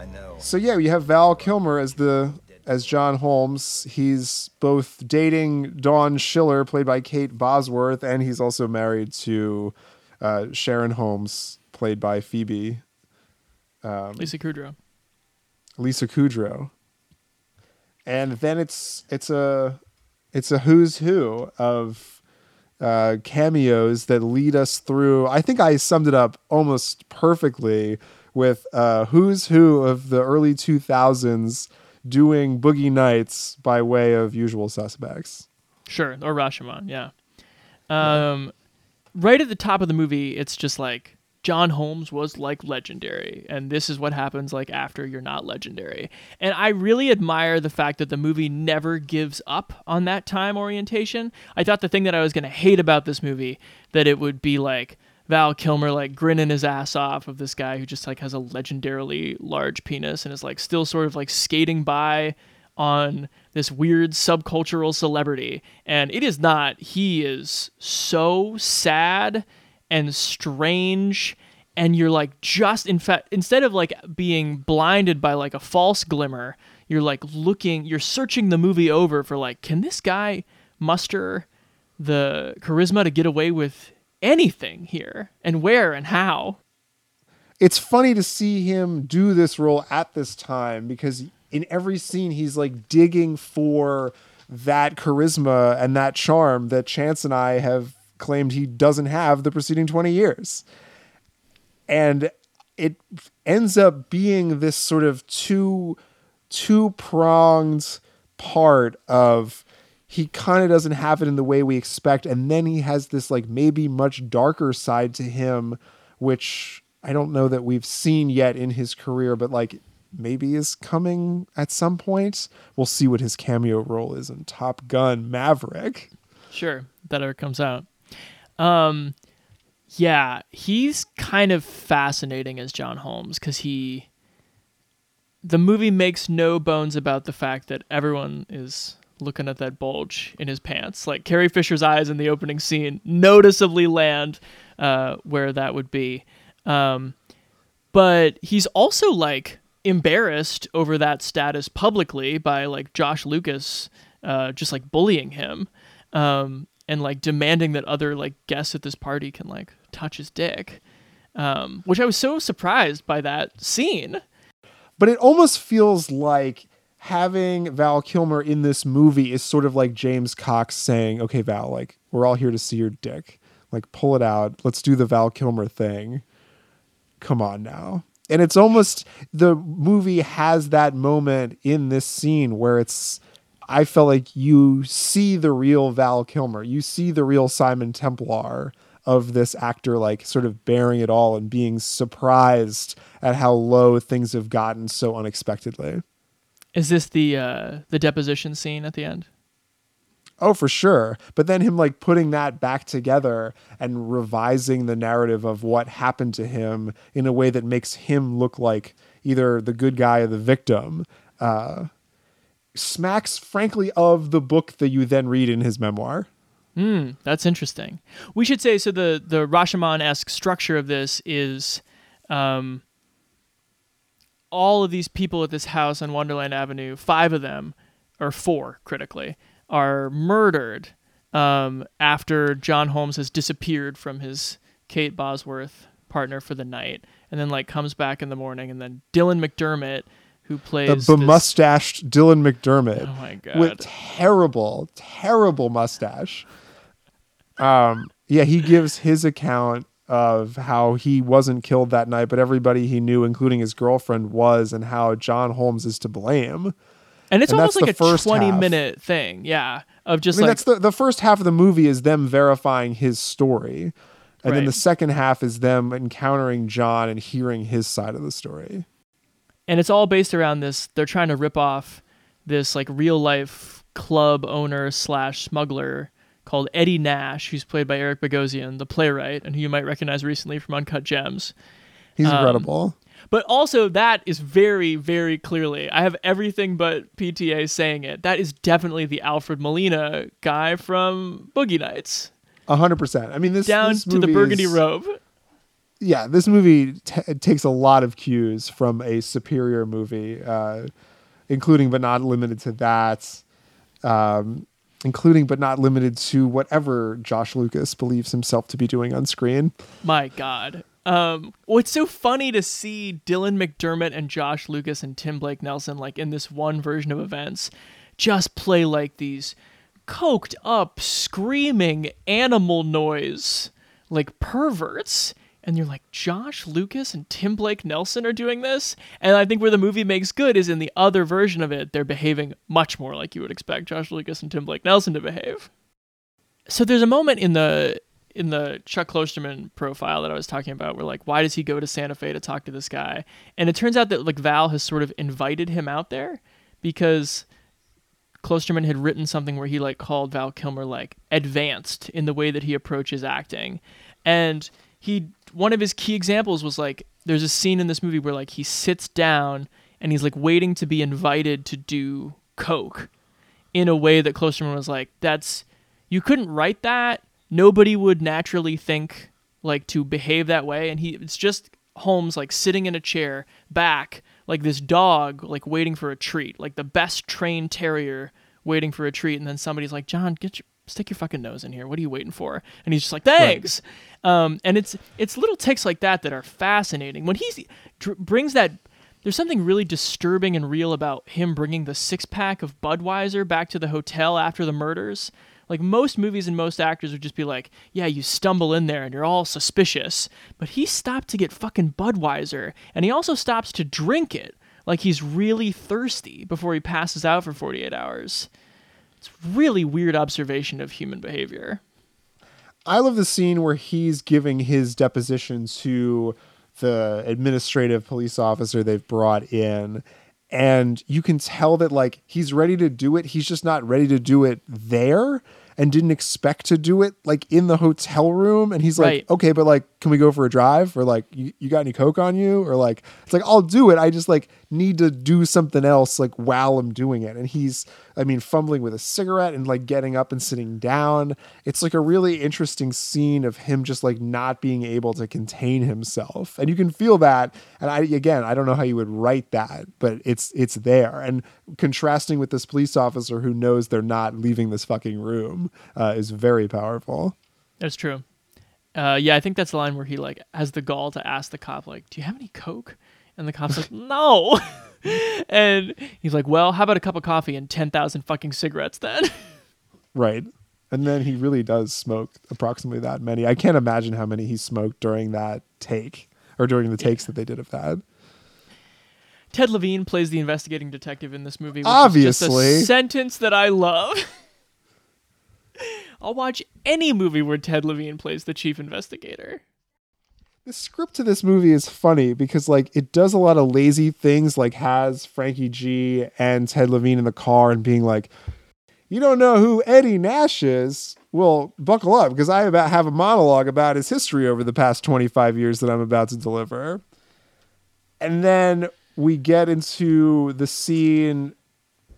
I know. so yeah you have val kilmer as the as john holmes he's both dating dawn schiller played by kate bosworth and he's also married to uh, sharon holmes played by phoebe um, Lisa Kudrow. Lisa Kudrow. And then it's it's a it's a who's who of uh, cameos that lead us through. I think I summed it up almost perfectly with uh, who's who of the early two thousands doing Boogie Nights by way of Usual Suspects. Sure, or Rashomon, yeah. Um, right at the top of the movie, it's just like John Holmes was like legendary, and this is what happens like after you're not legendary. And I really admire the fact that the movie never gives up on that time orientation. I thought the thing that I was gonna hate about this movie that it would be like Val Kilmer like grinning his ass off of this guy who just like has a legendarily large penis and is like still sort of like skating by on this weird subcultural celebrity. And it is not. He is so sad and strange. And you're like just in fact instead of like being blinded by like a false glimmer, you're like looking, you're searching the movie over for like, can this guy muster the charisma to get away with anything here? And where and how? it's funny to see him do this role at this time because in every scene he's like digging for that charisma and that charm that Chance and I have claimed he doesn't have the preceding 20 years. And it ends up being this sort of two two pronged part of he kind of doesn't have it in the way we expect and then he has this like maybe much darker side to him which I don't know that we've seen yet in his career but like maybe is coming at some point. We'll see what his cameo role is in Top Gun Maverick. Sure, that ever comes out. Um, yeah, he's kind of fascinating as John Holmes because he. The movie makes no bones about the fact that everyone is looking at that bulge in his pants. Like Carrie Fisher's eyes in the opening scene noticeably land uh, where that would be. Um, but he's also like embarrassed over that status publicly by like Josh Lucas uh, just like bullying him um, and like demanding that other like guests at this party can like touch his dick. Um, which I was so surprised by that scene. But it almost feels like having Val Kilmer in this movie is sort of like James Cox saying, "Okay, Val, like we're all here to see your dick. Like pull it out. Let's do the Val Kilmer thing. Come on now." And it's almost the movie has that moment in this scene where it's I felt like you see the real Val Kilmer. You see the real Simon Templar of this actor like sort of bearing it all and being surprised at how low things have gotten so unexpectedly. Is this the uh the deposition scene at the end? Oh, for sure. But then him like putting that back together and revising the narrative of what happened to him in a way that makes him look like either the good guy or the victim. Uh, smacks, frankly, of the book that you then read in his memoir. Hmm, that's interesting. We should say so. The the Rashomon esque structure of this is, um, all of these people at this house on Wonderland Avenue, five of them, or four critically, are murdered um, after John Holmes has disappeared from his Kate Bosworth partner for the night, and then like comes back in the morning, and then Dylan McDermott, who plays the this- Dylan McDermott Oh my God. with terrible, terrible mustache. Um, yeah, he gives his account of how he wasn't killed that night, but everybody he knew, including his girlfriend, was, and how John Holmes is to blame. and it's almost like a first twenty half. minute thing, yeah, of just I mean, like that's the the first half of the movie is them verifying his story, and then the second half is them encountering John and hearing his side of the story. and it's all based around this they're trying to rip off this like real life club owner slash smuggler called eddie nash who's played by eric bogosian the playwright and who you might recognize recently from uncut gems. He's Um, incredible. but also that is very very clearly i have everything but pta saying it. That is definitely the alfred molina guy from boogie nights. A hundred percent. I mean, this down this to the burgundy is- robe. Yeah, this movie t- takes a lot of cues from a superior movie, uh, including but not limited to that, um, including but not limited to whatever Josh Lucas believes himself to be doing on screen. My God. Um, well, it's so funny to see Dylan McDermott and Josh Lucas and Tim Blake Nelson, like in this one version of events, just play like these coked up, screaming animal noise, like perverts. And you're like, Josh Lucas and Tim Blake Nelson are doing this? And I think where the movie makes good is in the other version of it, they're behaving much more like you would expect Josh Lucas and Tim Blake Nelson to behave so there's a moment in the in the Chuck Klosterman profile that I was talking about where like why does he go to Santa Fe to talk to this guy? And it turns out that like Val has sort of invited him out there because Klosterman had written something where he like called Val Kilmer like advanced in the way that he approaches acting. And he one of his key examples was like there's a scene in this movie where like he sits down and he's like waiting to be invited to do coke in a way that Klosterman was like, that's you couldn't write that. Nobody would naturally think like to behave that way. And he it's just Holmes like sitting in a chair back like this dog like waiting for a treat, like the best trained terrier waiting for a treat. And then somebody's like, John, get your stick your fucking nose in here. What are you waiting for? And he's just like, thanks. Um, and it's it's little ticks like that that are fascinating. When he dr- brings that there's something really disturbing and real about him bringing the six pack of Budweiser back to the hotel after the murders. Like most movies and most actors would just be like, yeah, you stumble in there and you're all suspicious. But he stopped to get fucking Budweiser and he also stops to drink it like he's really thirsty before he passes out for 48 hours. It's really weird observation of human behavior. I love the scene where he's giving his deposition to the administrative police officer they've brought in. And you can tell that like he's ready to do it. He's just not ready to do it there and didn't expect to do it like in the hotel room. And he's like, Right. okay, but like, can we go for a drive? Or like, you, you got any Coke on you? Or like, it's like, I'll do it. I just like need to do something else like while I'm doing it. And he's, I mean, fumbling with a cigarette and like getting up and sitting down. It's like a really interesting scene of him just like not being able to contain himself. And you can feel that. And I, again, I don't know how you would write that, but it's, it's there. And contrasting with this police officer who knows they're not leaving this fucking room uh, is very powerful. That's true. Uh, yeah, I think that's the line where he like has the gall to ask the cop like, "Do you have any coke?" And the cop's like, "No." and he's like, "Well, how about a cup of coffee and 10,000 fucking cigarettes then?" Right. And then he really does smoke approximately that many. I can't imagine how many he smoked during that take or during the takes that they did of that. Ted Levine plays the investigating detective in this movie. Which Is Obviously. just a sentence that I love. I'll watch any movie where Ted Levine plays the chief investigator. The script to this movie is funny because like it does a lot of lazy things like has Franky G and Ted Levine in the car and being like, You don't know who Eddie Nash is? Well, buckle up because I about have a monologue about his history over the past 25 years that I'm about to deliver. And then we get into the scene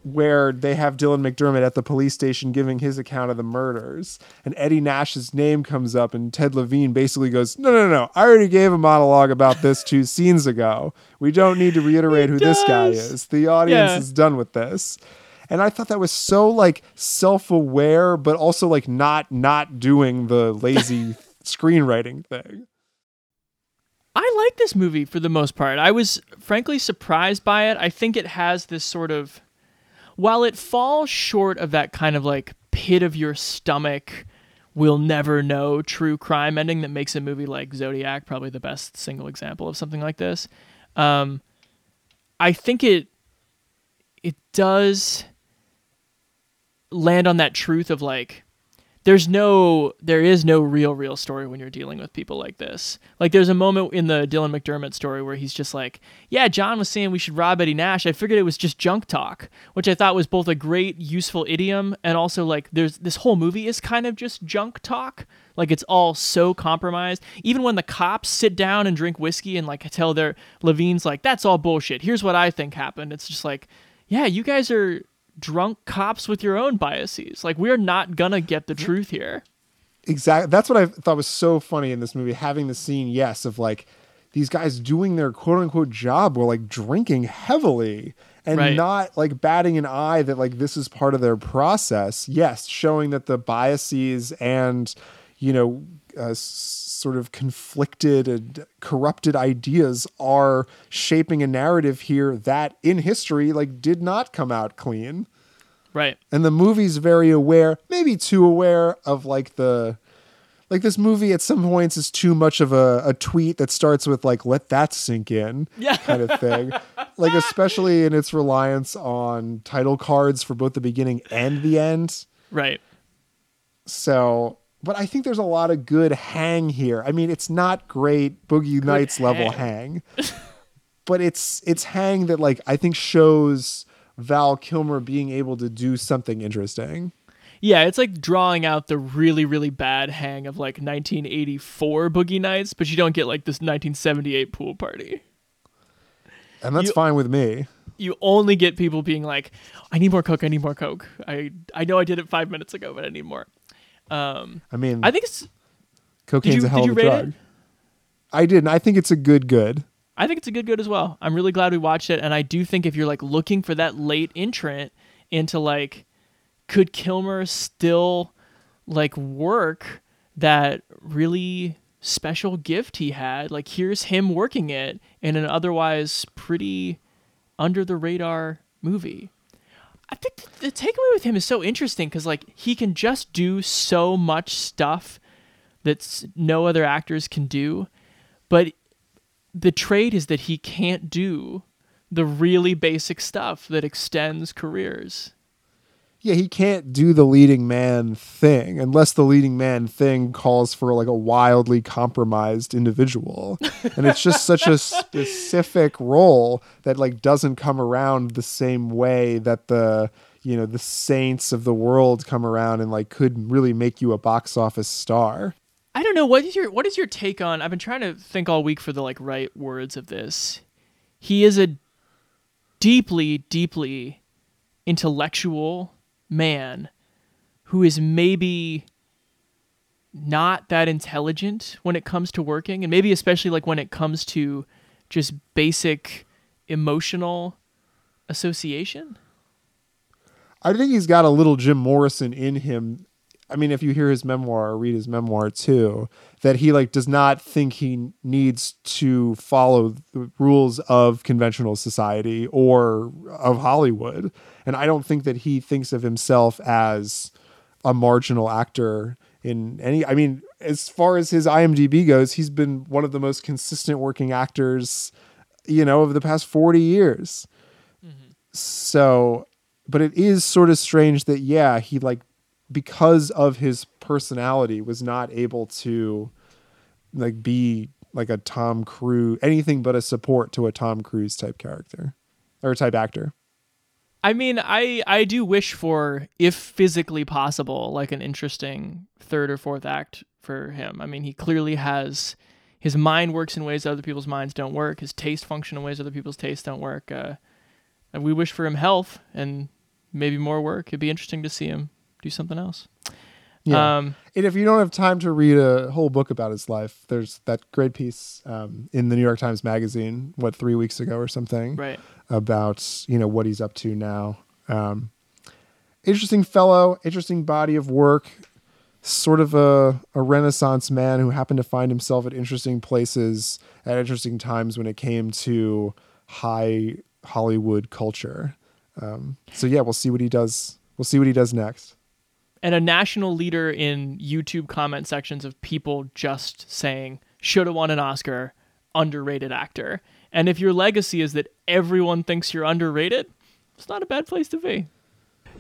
where they have Dylan McDermott at the police station giving his account of the murders. And Eddie Nash's name comes up, and Ted Levine basically goes, No, no, no. I already gave a monologue about this two scenes ago. We don't need to reiterate who this guy is. The audience Yeah. is done with this. And I thought that was so like self-aware, but also like not not doing the lazy screenwriting thing. I like this movie for the most part. I was frankly surprised by it. I think it has this sort of while it falls short of that kind of like pit of your stomach we'll never know true crime ending that makes a movie like Zodiac probably the best single example of something like this. Um, I think it it does land on that truth of like there's no there is no real real story when you're dealing with people like this. Like there's a moment in the dylan mcdermott story where he's just like yeah john was saying we should rob eddie nash. I figured it was just junk talk which i thought was both a great useful idiom and also like there's this whole movie is kind of just junk talk. Like it's all so compromised. Even when the cops sit down and drink whiskey and like tell their levine's like that's all bullshit. Here's what i think happened. It's just like yeah you guys are drunk cops with your own biases. Like we're not gonna get the truth here. Exactly. That's what I thought was so funny in this movie. Having the scene, yes, of like these guys doing their quote unquote job while like drinking heavily and Right. not like batting an eye that like this is part of their process. Yes, showing that the biases and you know uh, sort of conflicted and corrupted ideas are shaping a narrative here that in history like did not come out clean. Right. And the movie's very aware, maybe too aware of like the like this movie at some points is too much of a, a tweet that starts with like let that sink in Yeah. kind of thing. like especially in its reliance on title cards for both the beginning and the end. Right. So but I think there's a lot of good hang here. I mean, it's not great Boogie Nights level hang. but it's it's hang that like I think shows Val Kilmer being able to do something interesting. Yeah, it's like drawing out the really, really bad hang of like 1984 Boogie Nights, but you don't get like this 1978 pool party. And that's You- fine with me. You only get people being like, "I need more coke. I need more coke. I I know I did it five minutes ago, but I need more." Um, I mean, I think it's cocaine's you- a hell of a drug. it? I didn't. I think it's a good good. I think it's a good good as well. I'm really glad we watched it, and I do think if you're like looking for that late entrant into like, could Kilmer still like work that really special gift he had? Like, here's him working it in an otherwise pretty under the radar movie. I think th- the takeaway with him is so interesting because like he can just do so much stuff that no other actors can do, but the trade is that he can't do the really basic stuff that extends careers. Yeah, he can't do the leading man thing unless the leading man thing calls for like a wildly compromised individual. and it's just such a specific role that like doesn't come around the same way that the you know the saints of the world come around and like could really make you a box office star. I don't know what is your what is your take on I've been trying to think all week for the like right words of this. He is a deeply deeply intellectual man who is maybe not that intelligent when it comes to working and maybe especially like when it comes to just basic emotional association. I think he's got a little Jim Morrison in him. I mean, if you hear his memoir or read his memoir too, that he like does not think he needs to follow the rules of conventional society or of Hollywood. And I don't think that he thinks of himself as a marginal actor in any I mean, as far as his IMDb goes, he's been one of the most consistent working actors, you know, over the past 40 years. So, but it is sort of strange that yeah, he like because of his personality was not able to like be like a Tom Cruise anything but a support to a Tom Cruise type character or type actor. I mean, I I do wish for if physically possible like an interesting third or fourth act for him. I mean, he clearly has his mind works in ways other people's minds don't work. His taste function in ways other people's tastes don't work. Uh, and we wish for him health and maybe more work. It'd be interesting to see him do something else. Yeah. Um, and if you don't have time to read a whole book about his life, there's that great piece um, in the New York Times Magazine, what three weeks ago or something, Right. About you know what he's up to now. Um, interesting fellow, interesting body of work. Sort of a, a Renaissance man who happened to find himself at interesting places at interesting times when it came to high Hollywood culture. Um, so yeah, we'll see what he does. We'll see what he does next. and a national leader in YouTube comment sections of people just saying should have won an Oscar, underrated actor. And if your legacy is that everyone thinks you're underrated, it's not a bad place to be.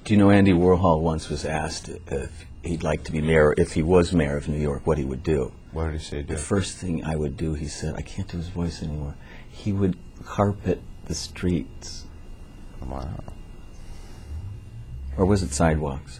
Do you know Andy Warhol once was asked if he'd like to be mayor, if he was mayor of New York, what he would do? What did he say? The first thing I would do, he said, I can't do his voice anymore. He would carpet the streets. Wow. Or was it sidewalks?